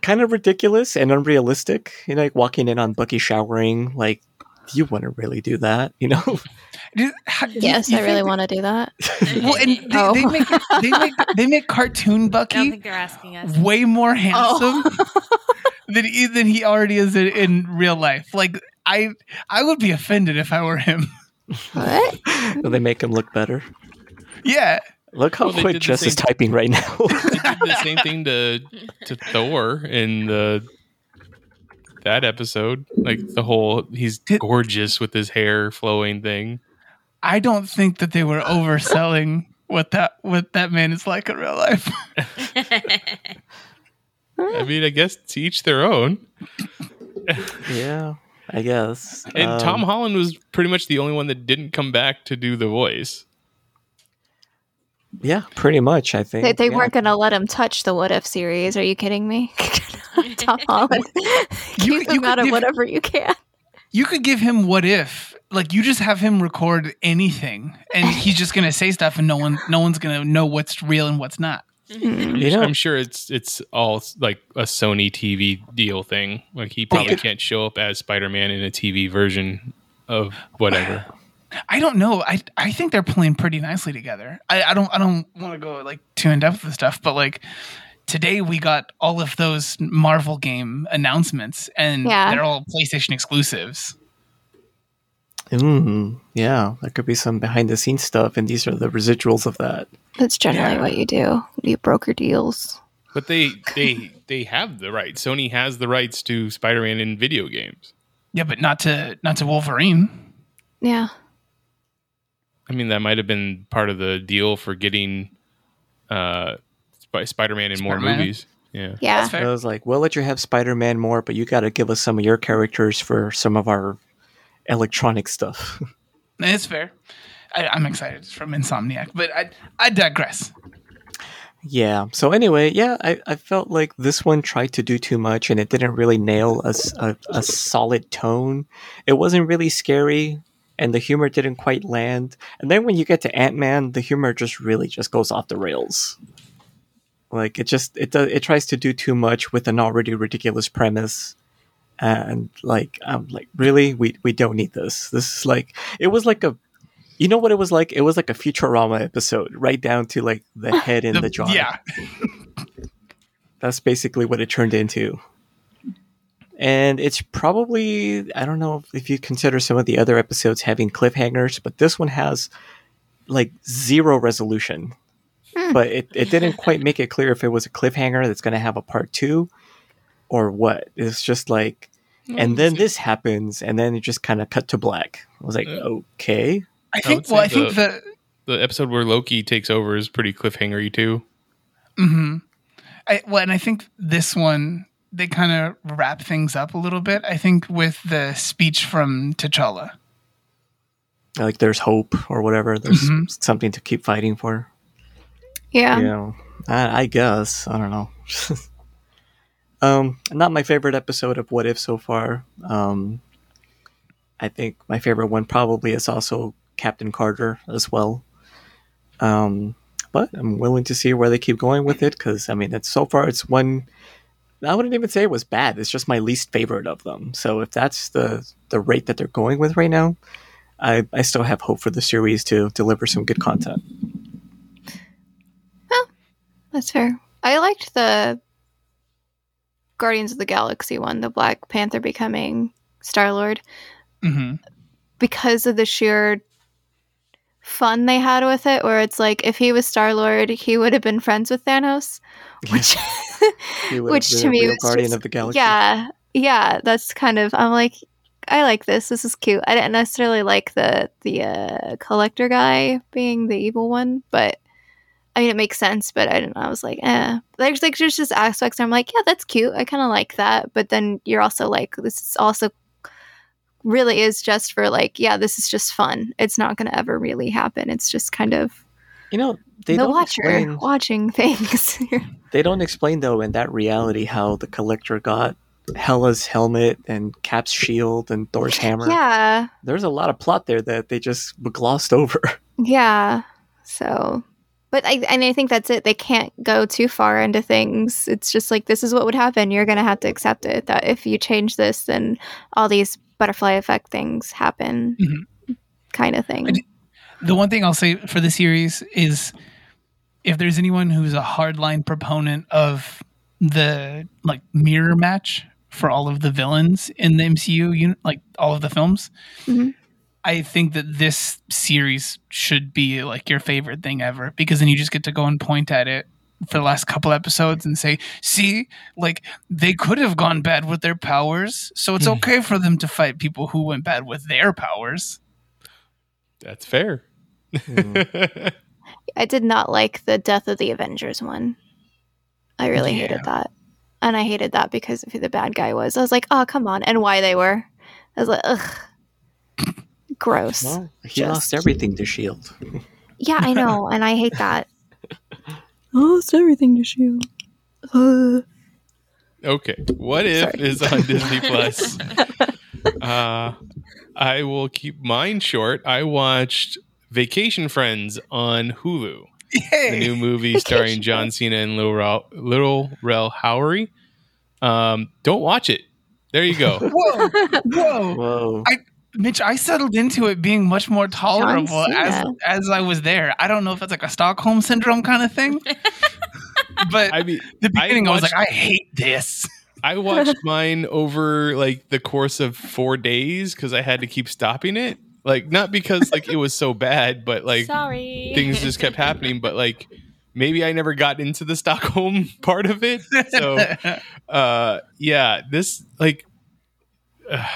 kind of ridiculous and unrealistic. You know, like walking in on Bucky showering, like you wouldn't really do that, you know? Do- how- Yes, you I really want to do that. Well, and they, Oh. they make they make they make cartoon I don't Bucky think they're asking us. way more handsome Oh. than he, than he already is in, in real life. Like I I would be offended if I were him. what? Will they make him look better. yeah. Look how Well, quick Jess is typing right now. They did the same thing to to Thor in the that episode. Like the whole he's gorgeous with his hair flowing thing. I don't think that they were overselling what that what that man is like in real life. I mean, I guess to each their own. yeah, I guess. And Um, Tom Holland was pretty much the only one that didn't come back to do the voice. Yeah, pretty much. I think They, they yeah. weren't going to let him touch the What If series. Are you kidding me? Tom Holland. You- Keep you him out of whatever you can. You could give him what if like you just have him record anything and he's just gonna say stuff and no one no one's gonna know what's real and what's not. Mm. You know- I'm sure it's it's all like a Sony TV deal thing. Like he probably could- can't show up as Spider-Man in a TV version of whatever. I don't know. I I think they're playing pretty nicely together. I, I don't I don't want to go like too in depth with stuff, but like today we got all of those Marvel game announcements, and Yeah. they're all PlayStation exclusives. Mm, yeah, there could be some behind the scenes stuff, and these are the residuals of that. That's generally Yeah. what you do. You broker deals. But they they they have the rights. Sony has the rights to Spider-Man in video games. Yeah, but not to not to Wolverine. Yeah. I mean, that might have been part of the deal for getting uh, Sp- Spider-Man in more Spider-Man. movies. Yeah. Yeah. That's I fair. was like, we'll let you have Spider Man more, but you got to give us some of your characters for some of our electronic stuff. It's fair. I, I'm excited from Insomniac, but I I digress. yeah. So anyway, yeah, I, I felt like this one tried to do too much, and it didn't really nail a a solid tone. It wasn't really scary, and the humor didn't quite land. And then when you get to Ant Man, the humor just really just goes off the rails. Like it just it does it tries to do too much with an already ridiculous premise. And like I'm like, really? We we don't need this. This is like it was like a you know what it was like? It was like a Futurama episode, right down to like the head in the, jar. yeah. That's basically what it turned into. And it's probably, I don't know if you consider some of the other episodes having cliffhangers, but this one has like zero resolution. Hmm. But it, it didn't quite make it clear if it was a cliffhanger that's going to have a part two or what. It's just like, and then this happens, and then it just kind of cut to black. I was like, okay. I think, I well, I think the, the episode where Loki takes over is pretty cliffhangery too. Hmm. well, and I think this one they kind of wrap things up a little bit. I think with the speech from T'Challa. Like there's hope or whatever. There's mm-hmm. something to keep fighting for. Yeah. Know, I, I guess I don't know. um, not my favorite episode of What If so far. Um, I think my favorite one probably is also Captain Carter as well. Um, but I'm willing to see where they keep going with it because I mean, it's so far it's one. I wouldn't even say it was bad. It's just my least favorite of them. So if that's the the rate that they're going with right now, I I still have hope for the series to deliver some good content. That's fair. I liked the Guardians of the Galaxy one, the Black Panther becoming Star Lord, mm-hmm. because of the sheer fun they had with it where it's like if he was Star Lord, he would have been friends with Thanos. Which which to me was Guardian just, of the Galaxy. Yeah. Yeah, that's kind of I'm like I like this. This is cute. I didn't necessarily like the the uh, collector guy being the evil one, but I mean it makes sense. But I didn't. know. I was like, eh. There's like there's just aspects. I'm like, yeah, that's cute. I kind of like that. But then you're also like, this is also really is just for like, yeah, this is just fun. It's not going to ever really happen. It's just kind of you know they the don't watcher explain, watching things. they don't explain though in that reality how the collector got Hela's helmet and Cap's shield and Thor's hammer. Yeah, there's a lot of plot there that they just glossed over. Yeah, so but I and I think that's it. They can't go too far into things. It's just like this is what would happen. You're gonna have to accept it. That if you change this, then all these butterfly effect things happen, mm-hmm. kind of thing. The one thing I'll say for the series is if there's anyone who's a hardline proponent of the like mirror match for all of the villains in the MCU, like all of the films, mm-hmm. I think that this series should be like your favorite thing ever because then you just get to go and point at it for the last couple episodes and say, see, like they could have gone bad with their powers, so it's hmm. okay for them to fight people who went bad with their powers. That's fair. mm. I did not like the death of the Avengers one. I really yeah. hated that. And I hated that because of who the bad guy was. I was like, oh, come on. And why they were. I was like, ugh. Gross. Well, he Just... lost everything to S.H.I.E.L.D. yeah, I know. And I hate that. Oh, it's everything to shield. Uh. Okay, what if Sorry. is on Disney Plus? uh, I will keep mine short. I watched Vacation Friends on Hulu. Yay! The new movie starring John Cena and Little Rel, Lil Rel Howery. Um, don't watch it. There you go. whoa, whoa, whoa! I Mitch, I settled into it being much more tolerable as as I was there. I don't know if it's like a Stockholm syndrome kind of thing. but I mean, the beginning I, watched, I was like, I hate this. I watched mine over like the course of four days because I had to keep stopping it. Like not because like it was so bad, but like Sorry. things just kept happening. But like maybe I never got into the Stockholm part of it. So uh yeah, this like uh,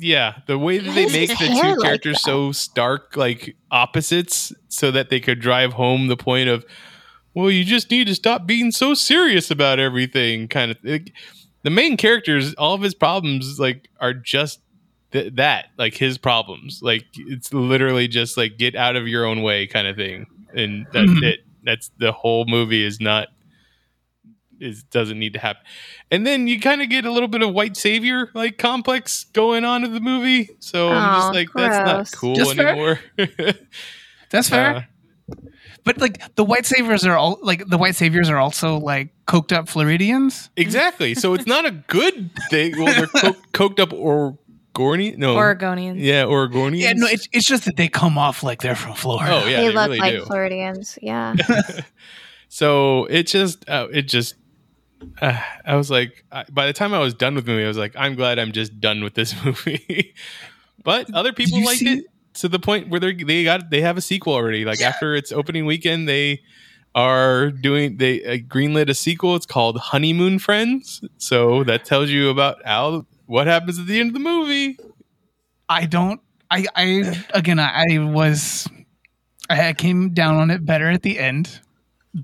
yeah, the way that they make the two characters like so stark, like opposites, so that they could drive home the point of, well, you just need to stop being so serious about everything. Kind of, like, the main characters, all of his problems, like, are just th- that, like his problems. Like, it's literally just like get out of your own way, kind of thing, and that's mm-hmm. it. That's the whole movie is not is doesn't need to happen. And then you kind of get a little bit of white savior like complex going on in the movie. So oh, I'm just like, gross. that's not cool just anymore. that's fair. Uh, but like the white saviors are all like the white saviors are also like coked up Floridians. Exactly. So it's not a good thing. Well, they're co- coked up or Gorny? No. Oregonians. Yeah, Oregonians. Yeah, no, it's, it's just that they come off like they're from Florida. Oh, yeah. They, they look really like do. Floridians. Yeah. so it just uh, it just uh, I was like, I, by the time I was done with the movie, I was like, I'm glad I'm just done with this movie. but other people liked see- it to the point where they they got they have a sequel already. Like after its opening weekend, they are doing they uh, greenlit a sequel. It's called Honeymoon Friends. So that tells you about how what happens at the end of the movie. I don't. I. I again. I, I was. I came down on it better at the end,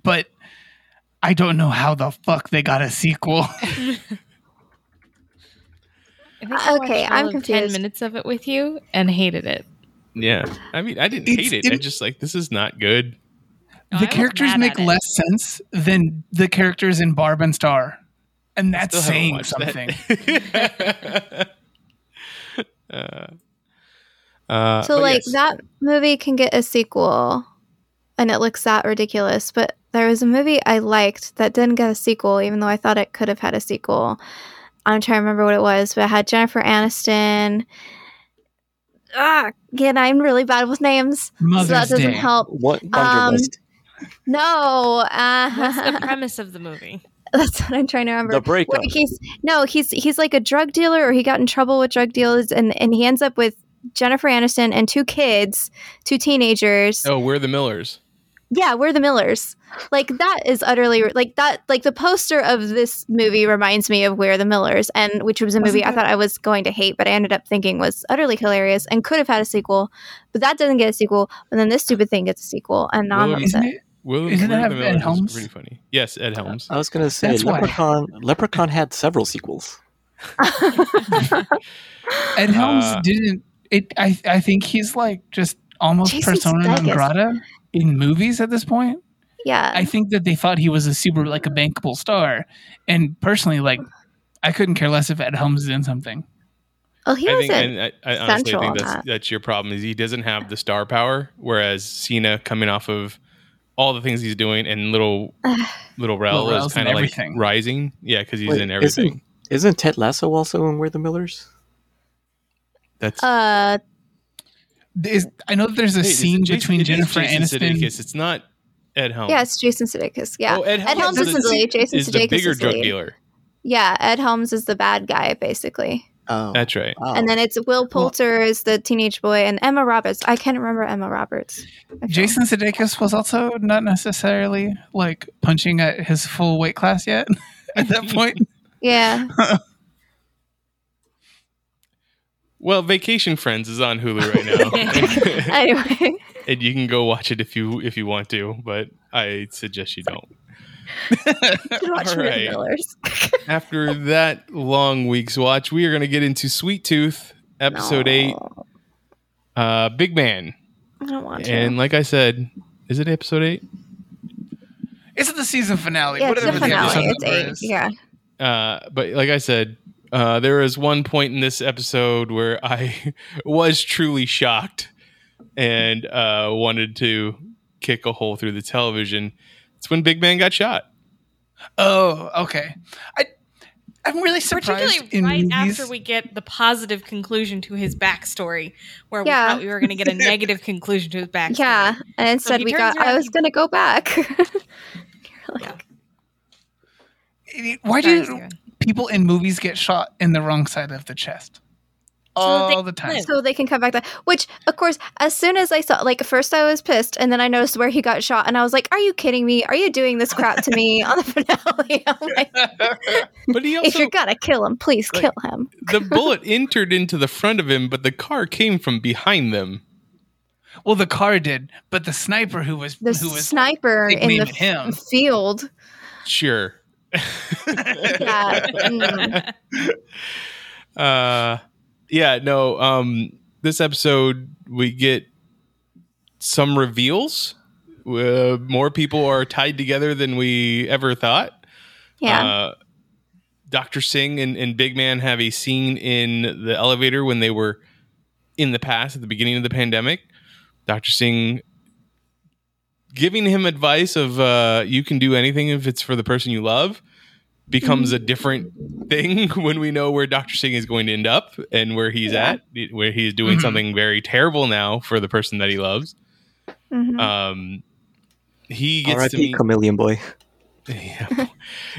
but I don't know how the fuck they got a sequel. I I Okay, watched I'm of Ten minutes of it with you and hated it. Yeah, I mean, I didn't It's- hate it. I just like this is not good. No, the wasn't characters make at it. less sense than the characters in Barb and Star, and that's saying something. that. uh, uh, So like yes. that movie can get a sequel and it looks that ridiculous, but there was a movie I liked that didn't get a sequel even though I thought it could have had a sequel. I'm trying to remember what it was, but it had Jennifer Aniston. Ah, again, I'm really bad with names, so that doesn't Day. help. What Um, Wanderlust? No, What's the uh, premise of the movie? that's what I'm trying to remember. The breakup. Where he's no, he's he's like a drug dealer, or he got in trouble with drug dealers, and and he ends up with Jennifer Aniston and two kids, two teenagers. oh, we're the Millers. Yeah, we're the Millers. Like that is utterly like that. Like the poster of this movie reminds me of We're the Millers, and which was a movie I thought I was going to hate, but I ended up thinking was utterly hilarious and could have had a sequel. But that doesn't get a sequel. And then this stupid thing gets a sequel, and now I'm Well, upset. Isn't it? Will, Isn't that have Ed Millers Helms? pretty funny. Yes, Ed Helms. I was gonna say That's why. Leprechaun. Leprechaun had several sequels. Ed Helms Uh, didn't. It. I. I think he's like just almost Jason persona non grata in movies at this point. Yeah, I think that they thought he was a super like a bankable star, and personally, like I couldn't care less if Ed Helms is in something. Oh, he I was think, and I, I honestly think that's that. that's your problem. Is he doesn't have the star power, whereas Cena coming off of all the things he's doing and little little Rel Rel's is kind of like everything. rising. Yeah, because he's Wait, in everything. Isn't, isn't Ted Lasso also in We're the Millers? That's uh, Is, I know that there's a Wait, scene Jason- between it is Jennifer Jason Aniston. Sudeikis. It's not Ed Helms. yeah, it's Jason Sudeikis. Yeah, Oh, Ed Helms, Ed Helms is, is the lead. Jason is the bigger is drug lead. dealer. yeah. Ed Helms is the bad guy, basically. Oh, That's right. wow. And then it's Will Poulter is the teenage boy, and Emma Roberts. I can't remember Emma Roberts. actually. Jason Sudeikis was also not necessarily like punching at his full weight class yet at that point. Yeah. Well, Vacation Friends is on Hulu right now, anyway, and you can go watch it if you if you want to. But I suggest you don't. you watch All right. After that long week's watch, we are going to get into Sweet Tooth episode eight, No, uh, Big Man. I don't want to. And like I said, is it episode eight? Is it the season finale. yeah, it's the whatever episode finale. It's eight. is. Yeah. Uh, but like I said, uh, there was one point in this episode where I was truly shocked and uh, wanted to kick a hole through the television. It's when Big Man got shot. Oh, okay. I I'm really surprised Particularly right movies. after we get the positive conclusion to his backstory, where we thought we were going to get a negative conclusion to his backstory. Yeah. And instead, he we got. I was going to go back. Why do Steven. People in movies get shot in the wrong side of the chest So all they the time? so they can come back. That which, of course, as soon as I saw, like, first I was pissed, and then I noticed where he got shot, and I was like, "Are you kidding me? Are you doing this crap to me on the finale?" I'm like, But he if you're gonna kill him, please like- kill him. the bullet entered into the front of him, but the car came from behind them. Well, the car did, but the sniper who was The who was sniper in the him. field. Sure. Yeah. mm. uh yeah no um this episode we get some reveals uh, more people are tied together than we ever thought Yeah. uh, dr singh and, and big man have a scene in the elevator when they were in the past at the beginning of the pandemic dr singh giving him advice of uh, you can do anything if it's for the person you love becomes a different thing when we know where Dr. Singh is going to end up and where he's Yeah. at, where he's doing Mhm. something very terrible now for the person that he loves. Mhm. Um, he gets to meet Chameleon Boy. Yeah.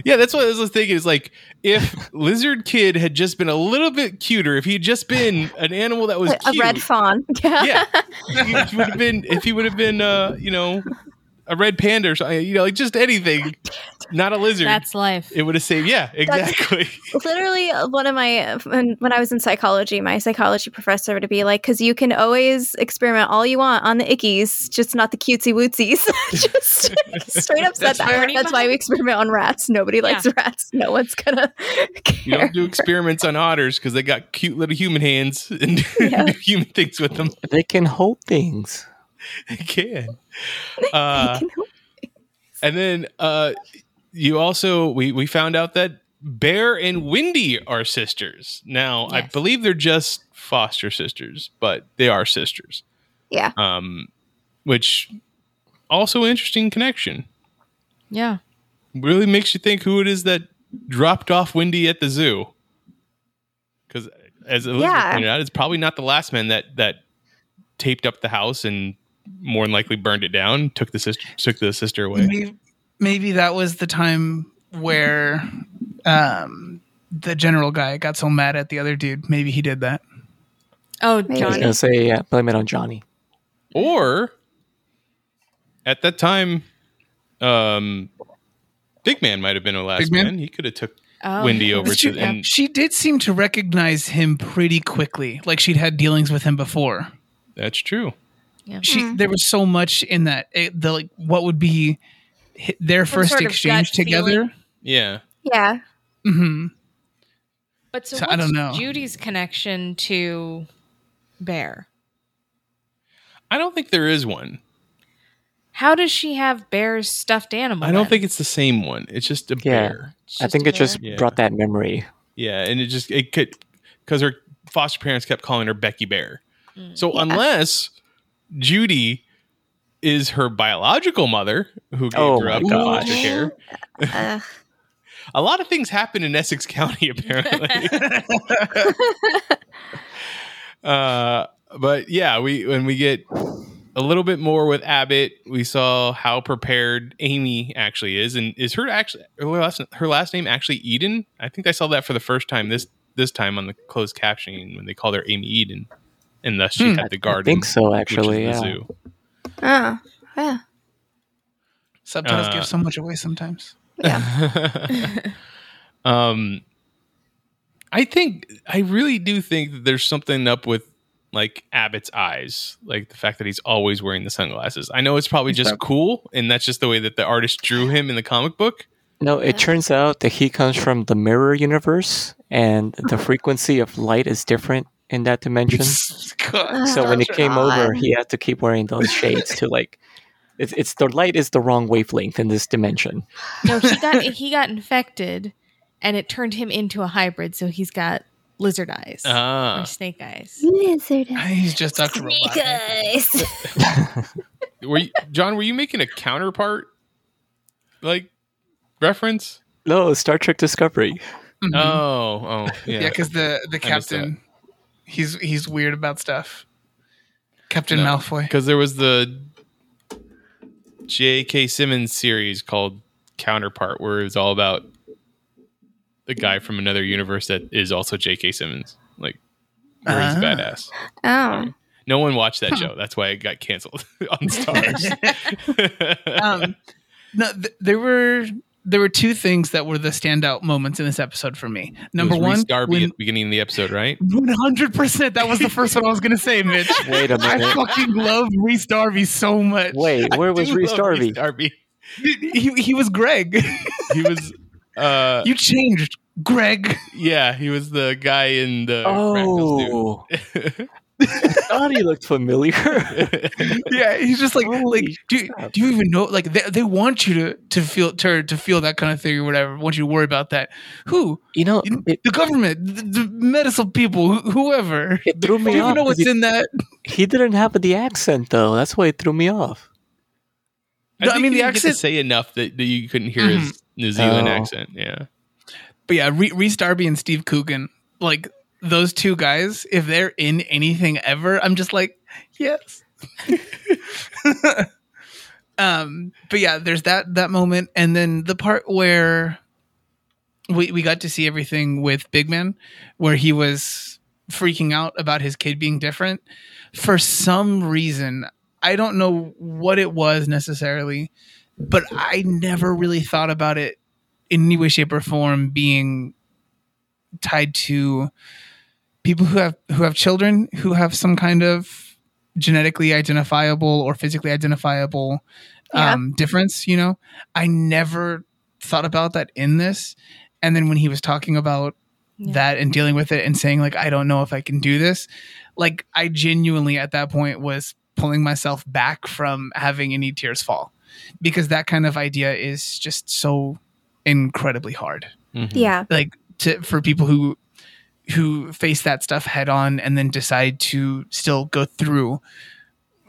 yeah, that's what I was thinking. Is like if Lizard Kid had just been a little bit cuter, if he had just been an animal that was a cute, red fawn. Yeah. yeah, he would have been. If he would have been, uh, you know, a red panda or something, you know, like just anything, not a lizard. That's life. it would have saved. Yeah, exactly. Literally, uh, one of my when, when I was in psychology, my psychology professor would be like, "Because you can always experiment all you want on the ickies, just not the cutesy wootsies." just straight up said That's that. fair. That's why we experiment on rats. Nobody likes Yeah. rats. No one's gonna you care. don't do experiments on otters because they got cute little human hands and Yeah. do human things with them. They can hold things. They can. Uh, And then uh, you also we we found out that Bear and Wendy are sisters. Now I believe they're just foster sisters, but they are sisters. yeah. Um, which also interesting connection. Yeah. Really makes you think who it is that dropped off Wendy at the zoo. Because as Elizabeth Yeah. pointed out, it's probably not the last man that that taped up the house and more than likely burned it down, took the sister took the sister away. Maybe, maybe that was the time where um, the general guy got so mad at the other dude. Maybe he did that. Oh, Maybe. I was Johnny. gonna say yeah, blame it on Johnny. Or at that time, um, Big Man might have been a last Big Man? man. He could have took Oh, Wendy over She, to and she did seem to recognize him pretty quickly, like she'd had dealings with him before. that's true. Yeah. She there was so much in that it, the like what would be their Some first exchange together. feeling. Yeah. Yeah. hmm But so, So, I what's don't know. Judy's connection to Bear? I don't think there is one. How does she have Bear's stuffed animal? I don't then? think it's the same one. It's just a Yeah. bear. It's I think a it just? Yeah. brought that memory. Yeah, and it just it could because her foster parents kept calling her Becky Bear. Mm. So Yeah. unless Judy is her biological mother who gave Oh her up to foster care, Uh, a lot of things happen in Essex County apparently. uh, but yeah, we when we get a little bit more with Abbott, we saw how prepared Amy actually is, and is her actually her last, her last name actually Eden? I think I saw that for the first time this this time on the closed captioning when they called her Amy Eden, and thus she Hmm. had the garden. I think so, which is actually. the Yeah. zoo. oh, yeah. Subtitles Uh, give so much away sometimes. Yeah. um, I think I really do think that there's something up with like Abbott's eyes, like the fact that he's always wearing the sunglasses. I know it's probably Is just that- cool, and that's just the way that the artist drew him in the comic book. No, it turns out that he comes from the mirror universe, and the frequency of light is different in that dimension. So when it came over, he had to keep wearing those shades to like. It's, it's the light is the wrong wavelength in this dimension. No, he got he got infected, and it turned him into a hybrid. So he's got lizard eyes Ah, or snake eyes. Lizard. I think he's just Dr. Snake Robot. eyes. were you, John? Were you making a counterpart like reference? No, Star Trek Discovery. Mhm. Oh, oh, yeah. yeah, because the the I missed that. captain, he's he's weird about stuff. Captain No. Malfoy. because there was the J.K. Simmons series called Counterpart, where it was all about the guy from another universe that is also J.K. Simmons, like where he's Ah. badass. Oh. No one watched that show. That's why it got canceled on Starz. um, no, th- there were there were two things that were the standout moments in this episode for me. Number one, Rhys Darby when at the beginning of the episode, right? one hundred percent that was the first one I was gonna say, Mitch. Wait a minute. I fucking love Rhys Darby so much. Wait, where was I do Reese love Darby? Darby. he he was Greg. He was, uh, you changed, Greg. yeah, he was the guy in the Oh, dude. I thought he looked familiar. yeah, he's just like Holy like do, you- crap. do you even know like they, they want you to to feel to, to feel that kind of thing or whatever. Want you to worry about that. Who? you know, You- it, the government, the, the medical people, whoever. it threw Do you off. even know 'cause what's he, in that? he didn't have the accent though. That's why it threw me off. No, I mean, he the didn't get to accent- say enough that, that you couldn't hear his mm-hmm. New Zealand Oh. accent. Yeah. But yeah, Rhys Darby and Steve Coogan, like those two guys, if they're in anything ever, I'm just like, yes. um, but yeah, there's that that moment, and then the part where we we got to see everything with Big Man, where he was freaking out about his kid being different. For some reason, I don't know what it was necessarily, but I never really thought about it in any way, shape, or form being tied to people who have who have children who have some kind of genetically identifiable or physically identifiable Yeah. um, difference. You know, I never thought about that in this, and then when he was talking about Yeah. that and dealing with it and saying like I don't know if I can do this, like I genuinely at that point was pulling myself back from having any tears fall because that kind of idea is just so incredibly hard Mhm. Yeah. like to for people who who face that stuff head on and then decide to still go through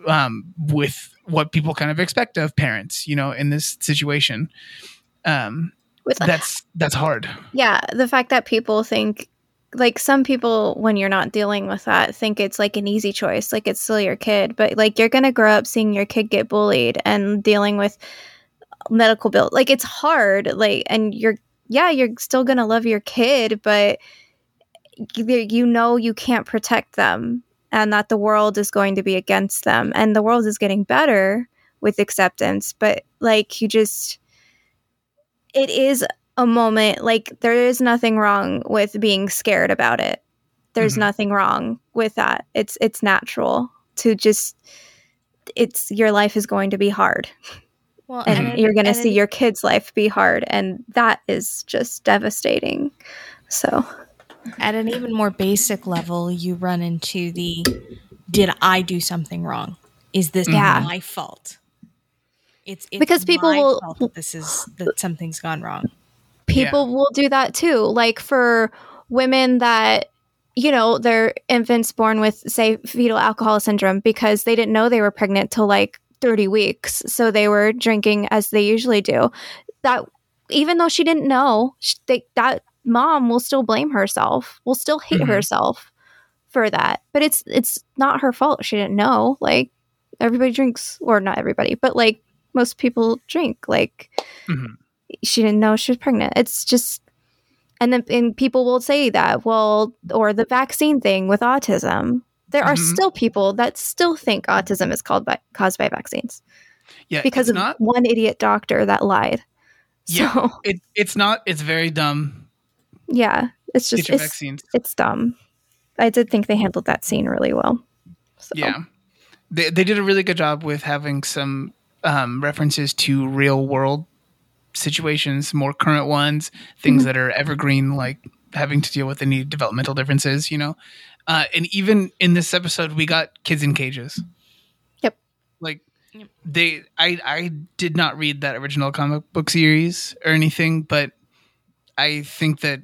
um, with what people kind of expect of parents, you know, in this situation. Um, With that's that's hard. Yeah, the fact that people think like some people when you're not dealing with that think it's like an easy choice, like it's still your kid, but like you're going to grow up seeing your kid get bullied and dealing with medical bill. Like it's hard, like and you're yeah, you're still going to love your kid, but you, you know you can't protect them and that the world is going to be against them. And the world is getting better with acceptance, but like you just it is a moment like there is nothing wrong with being scared about it. There's Mhm. nothing wrong with that. It's it's natural to just it's your life is going to be hard. Well, and it- you're going to see it- your kids life be hard and that is just devastating. So at an even more basic level, you run into the did I do something wrong? Is this mm-hmm. Yeah. my fault? It's, it's Because people my will- fault that this is that something's gone wrong. people will do that too like for women that you know their infants born with say fetal alcohol syndrome because they didn't know they were pregnant till like 30 weeks so they were drinking as they usually do that even though she didn't know sh- they, that mom will still blame herself will still hate Mhm. herself for that but it's it's not her fault she didn't know like everybody drinks or not everybody but like most people drink like Mhm. she didn't know she was pregnant. It's just, and then and people will say that, well, or the vaccine thing with autism. There are Mhm. still people that still think autism is called by, caused by vaccines Yeah, because of not. one idiot doctor that lied. So Yeah. It, it's not. It's very dumb. Yeah, it's just Get your it's, vaccines. it's dumb. I did think they handled that scene really well. So, Yeah, they they did a really good job with having some um, references to real world situations, more current ones, things Mhm. that are evergreen, like having to deal with any developmental differences. You know, uh, and even in this episode, we got kids in cages. Yep. Like Yep. they, I I did not read that original comic book series or anything, but I think that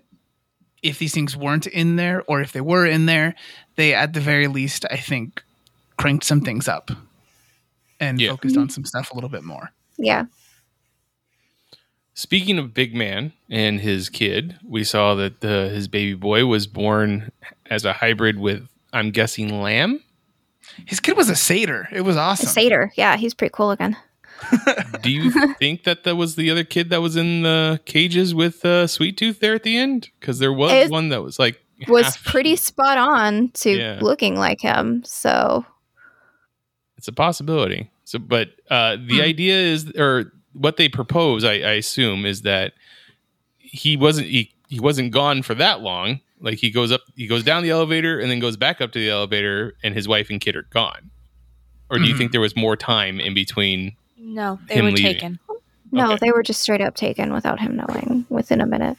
if these things weren't in there, or if they were in there, they at the very least, I think, cranked some things up and Yeah. focused on some stuff a little bit more. yeah, Speaking of Big Man and his kid, we saw that the, his baby boy was born as a hybrid with, I'm guessing, lamb. His kid was a satyr. It was awesome. a awesome. satyr. Yeah, he's pretty cool looking. Do you think that that was the other kid that was in the cages with uh, Sweet Tooth there at the end? Because there was It one that was like Was half- pretty spot on to Yeah. looking like him. So It's a possibility. So, but uh, the Hmm. idea is, or what they propose, I, I assume, is that he wasn't he, he wasn't gone for that long. Like he goes up, he goes down the elevator, and then goes back up to the elevator, and his wife and kid are gone. Or do you Mhm. think there was more time in between? No, they Him were leaving. taken. no, Okay. they were just straight up taken without him knowing within a minute.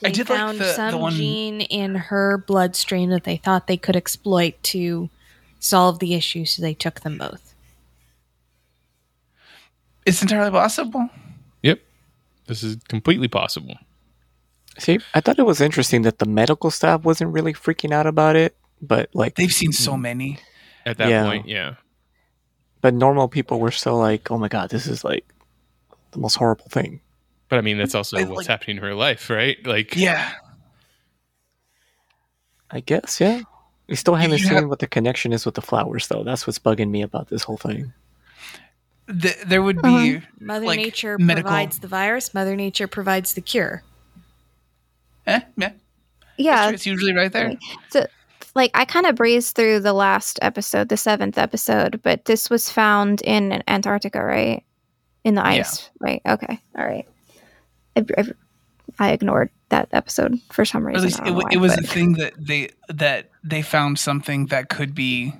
They I did like found the- the some one- gene in her bloodstream that they thought they could exploit to solve the issue, so they took them both. It's entirely possible. Yep, this is completely possible. See, I thought it was interesting that the medical staff wasn't really freaking out about it, but like, They've seen so mm-hmm. many. At that Yeah. point, yeah. But normal people were still like, "Oh my god, this is like the most horrible thing." But I mean, that's also I what's like- happening in her life, right? Like, Yeah. I guess, yeah. We still haven't you seen have- what the connection is with the flowers, though. That's what's bugging me about this whole thing. th- there would be Mother like, Nature medical- provides the virus. Mother Nature provides the cure. eh, yeah, Yeah, it's usually right there. So, like, I kind of breezed through the last episode, the seventh episode, but this was found in Antarctica, right? In the ice, right? Okay, all right. I, I, I ignored that episode for some Or reason. at least it, don't know wa- why, it was but- a thing that they that they found something that could be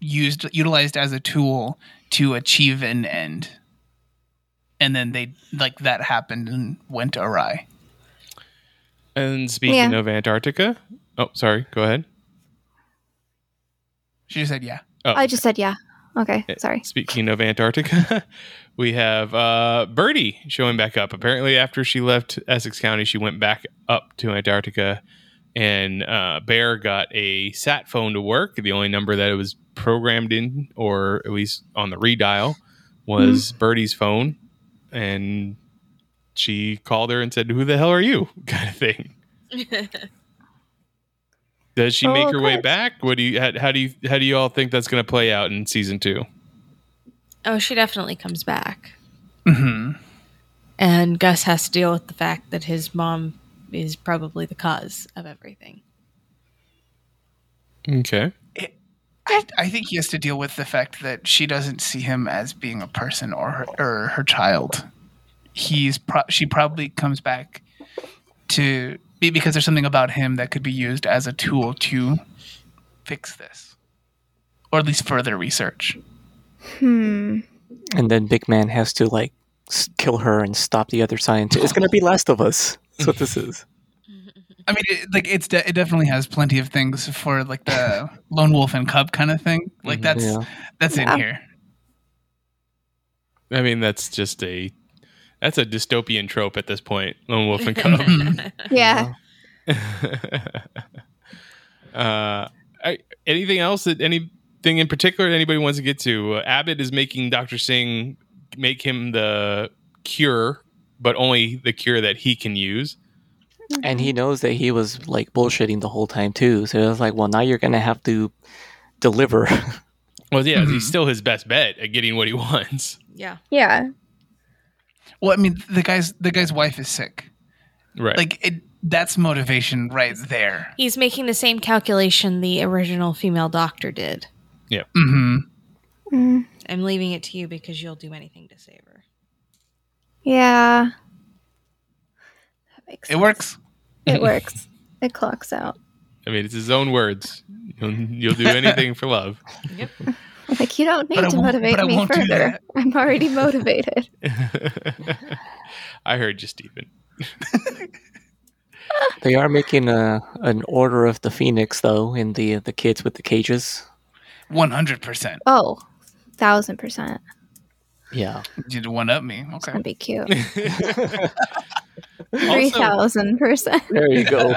used utilized as a tool to achieve an end, and then they like that happened and went awry. And speaking Yeah. of Antarctica, oh, sorry, go ahead. She just said, "Yeah." Oh, I just said yeah. Okay, sorry. Speaking of Antarctica, we have uh, Birdie showing back up. Apparently, after she left Essex County, she went back up to Antarctica, and uh, Bear got a sat phone to work. The only number that it was programmed in, or at least on the redial, was Birdie's phone, and she called her and said, "Who the hell are you?" kind of thing. Does she make Oh, her way back? What do you? How, how do you? How do you all think that's going to play out in season two? Oh, she definitely comes back. hmm And Gus has to deal with the fact that his mom is probably the cause of everything. Okay. I, I think he has to deal with the fact that she doesn't see him as being a person or her, or her child. He's pro- she probably comes back to be because there's something about him that could be used as a tool to fix this, or at least further research. Hmm. And then Big Man has to like kill her and stop the other scientist. It's gonna be Last of Us. That's what this is. I mean, it, like it's de- it definitely has plenty of things for like the lone wolf and cub kind of thing. Like Mhm. that's Yeah. that's in Yeah. here. I mean, that's just a that's a dystopian trope at this point. Lone Wolf and Cub. Yeah. uh, I, anything else that anything in particular anybody wants to get to? Uh, Abbott is making Doctor Singh make him the cure, but only the cure that he can use. And he knows that he was like bullshitting the whole time too. So it's like, well, now you're gonna have to deliver. Well, yeah, Mhm. he's still his best bet at getting what he wants. yeah. Yeah. Well, I mean, the guy's the guy's wife is sick. Right. Like it, that's motivation right there. He's making the same calculation the original female doctor did. hmm Mm, hmm. I'm leaving it to you because you'll do anything to save her. yeah. That makes It sense. works. It works. It clocks out. I mean, it's his own words. You'll, you'll do anything for love. Yep. Like you don't But need to motivate me further. I'm already motivated. I heard you, Stephen. they are making a an Order of the Phoenix though, in the the kids with the cages. One hundred percent. Oh, thousand percent. Yeah. You did one up me. It's Okay. gonna be cute. Three thousand percent. There you go.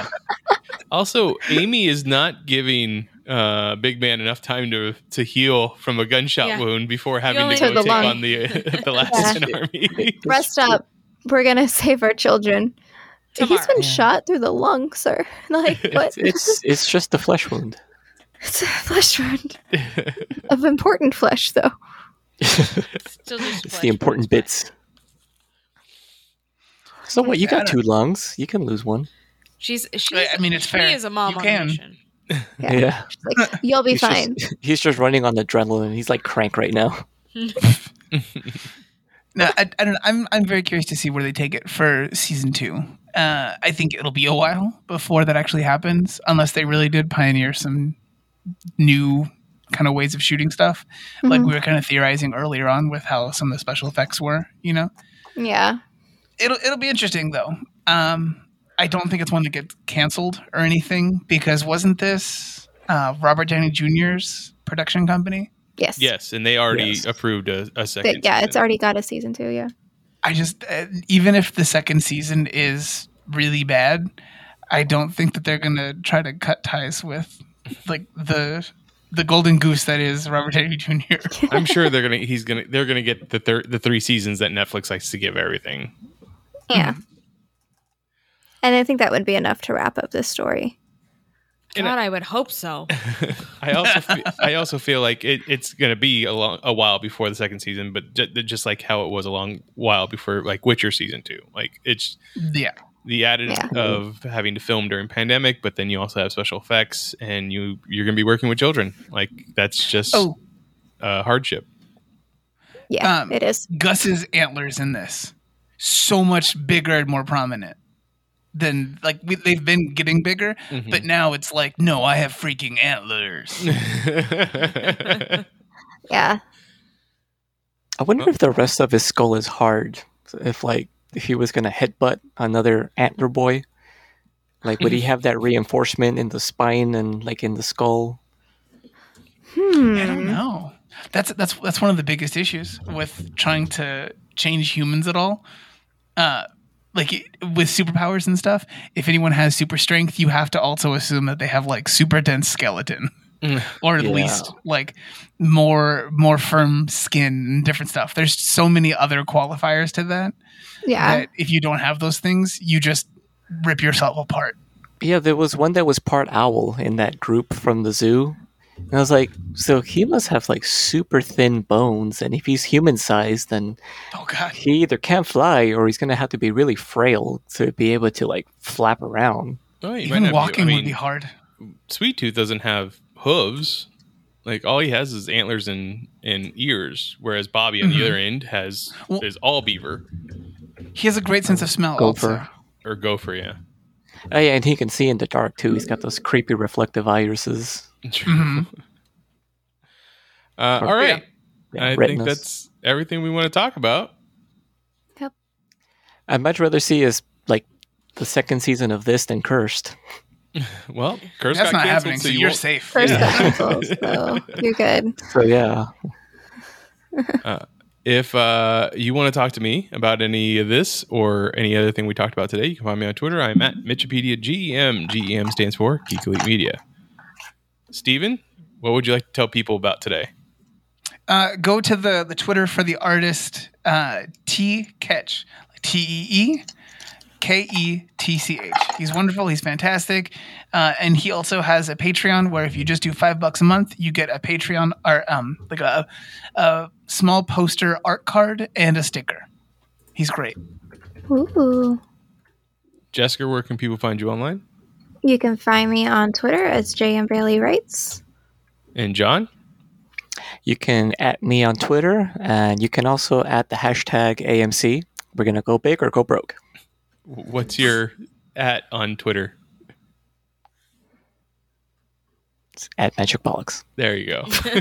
also, Amy is not giving uh, Big Man enough time to to heal from a gunshot Yeah. wound before having to go take lung. on the the last army. Rest up. We're gonna save our children. He's been Yeah. shot through the lung, sir. Like what? It's it's just a flesh wound. It's a flesh wound of important flesh, though. Still just it's the important bits. So what? You got two lungs. You can lose one. She's she's I mean, it's she fair. is a mom You on can. a mission. Yeah. Like you'll be He's fine. Just, he's just running on adrenaline. He's like crank right now. No, I, I don't. know. I'm I'm very curious to see where they take it for season two. Uh, I think it'll be a while before that actually happens, unless they really did pioneer some new kind of ways of shooting stuff, like Mhm. we were kind of theorizing earlier on with how some of the special effects were. You know, Yeah. it'll it'll be interesting though. Um, I don't think it's one that gets canceled or anything because wasn't this uh, Robert Downey Jr.'s production company? Yes. yes, and they already Yes. approved a, a second. But yeah, it's already got a season two. Yeah. I just uh, even if the second season is really bad, I don't think that they're gonna try to cut ties with like the the golden goose that is Robert Downey Jr. I'm sure they're gonna. He's gonna. They're gonna get the thir- the three seasons that Netflix likes to give everything. Yeah. And I think that would be enough to wrap up this story. God, I, I, would hope so. I also feel, I also feel like it, it's going to be a long a while before the second season, but j- just like how it was a long while before like Witcher season two. Like it's yeah the added yeah. of having to film during pandemic, but then you also have special effects and you you're going to be working with children. Like that's just oh. a hardship. Yeah, um, it is. Gus's antlers in this so much bigger and more prominent than like we, they've been getting bigger, mm-hmm. but now it's like, no, I have freaking antlers. yeah. I wonder if the rest of his skull is hard. If like if he was gonna headbutt another antler boy, like would he have that reinforcement in the spine and like in the skull? Hmm. I don't know. That's that's that's one of the biggest issues with trying to change humans at all. Uh, like with superpowers and stuff, if anyone has super strength, you have to also assume that they have like super dense skeleton. Mm. or at yeah. least like more more firm skin and different stuff. There's so many other qualifiers to that. Yeah. That if you don't have those things, you just rip yourself apart. Yeah, there was one that was part owl in that group from the zoo. And I was like, so he must have like super thin bones, and if he's human sized, then oh god, he either can't fly or he's gonna have to be really frail to be able to like flap around. Oh, Even walking I mean, would be hard. Sweet Tooth doesn't have hooves. Like all he has is antlers and, and ears, whereas Bobby on mm-hmm. the other end has well, is all beaver. He has a great sense of smell. Gopher also. or gopher, yeah. Oh yeah, and he can see in the dark too. He's got those creepy reflective irises. Mm-hmm. Uh, all right. Yeah, I retinas. think that's everything we want to talk about. Yep. I'd much rather see is like the second season of this than Cursed. well, Cursed that's got not canceled, happening, so, you are safe. Cursed yeah. got canceled, so you're good. So yeah. Uh, if uh, you want to talk to me about any of this or any other thing we talked about today, you can find me on Twitter. I'm at Mitchipedia GEM. GEM stands for Geek Elite Media. Steven, what would you like to tell people about today? Uh, go to the, the Twitter for the artist uh, T Ketch, T E E K E T C H. He's wonderful. He's fantastic. Uh, and he also has a Patreon where if you just do five bucks a month, you get a Patreon or um, like a, a small poster art card and a sticker. He's great. Ooh. Jessica, where can people find you online? You can find me on Twitter as JM Bailey Writes. And John? You can at me on Twitter, and you can also at the hashtag AMC. We're gonna go big or go broke. What's your at on Twitter? It's at Magic Bollocks. There you go. Do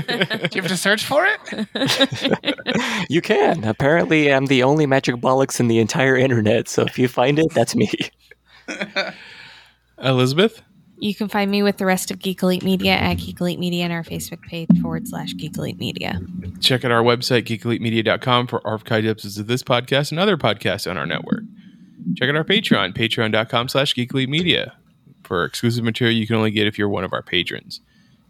you have to search for it? you can. Apparently, I'm the only Magic Bollocks in the entire internet. So if you find it, that's me. Elizabeth? You can find me with the rest of Geek Elite Media at Geek Elite Media and our Facebook page forward slash Geek Elite Media. Check out our website, geekelitemedia.com, for archived episodes of this podcast and other podcasts on our network. Check out our Patreon, patreon.com slash Geek Elite Media, for exclusive material you can only get if you're one of our patrons.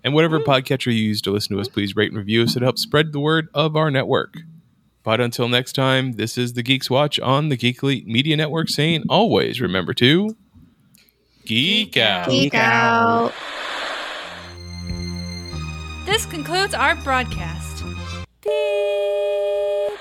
And whatever mm. podcatcher you use to listen to us, please rate and review us. It helps spread the word of our network. But until next time, this is the Geeks Watch on the Geek Elite Media Network saying always remember to Geek out. Geek out. This concludes our broadcast. Beep.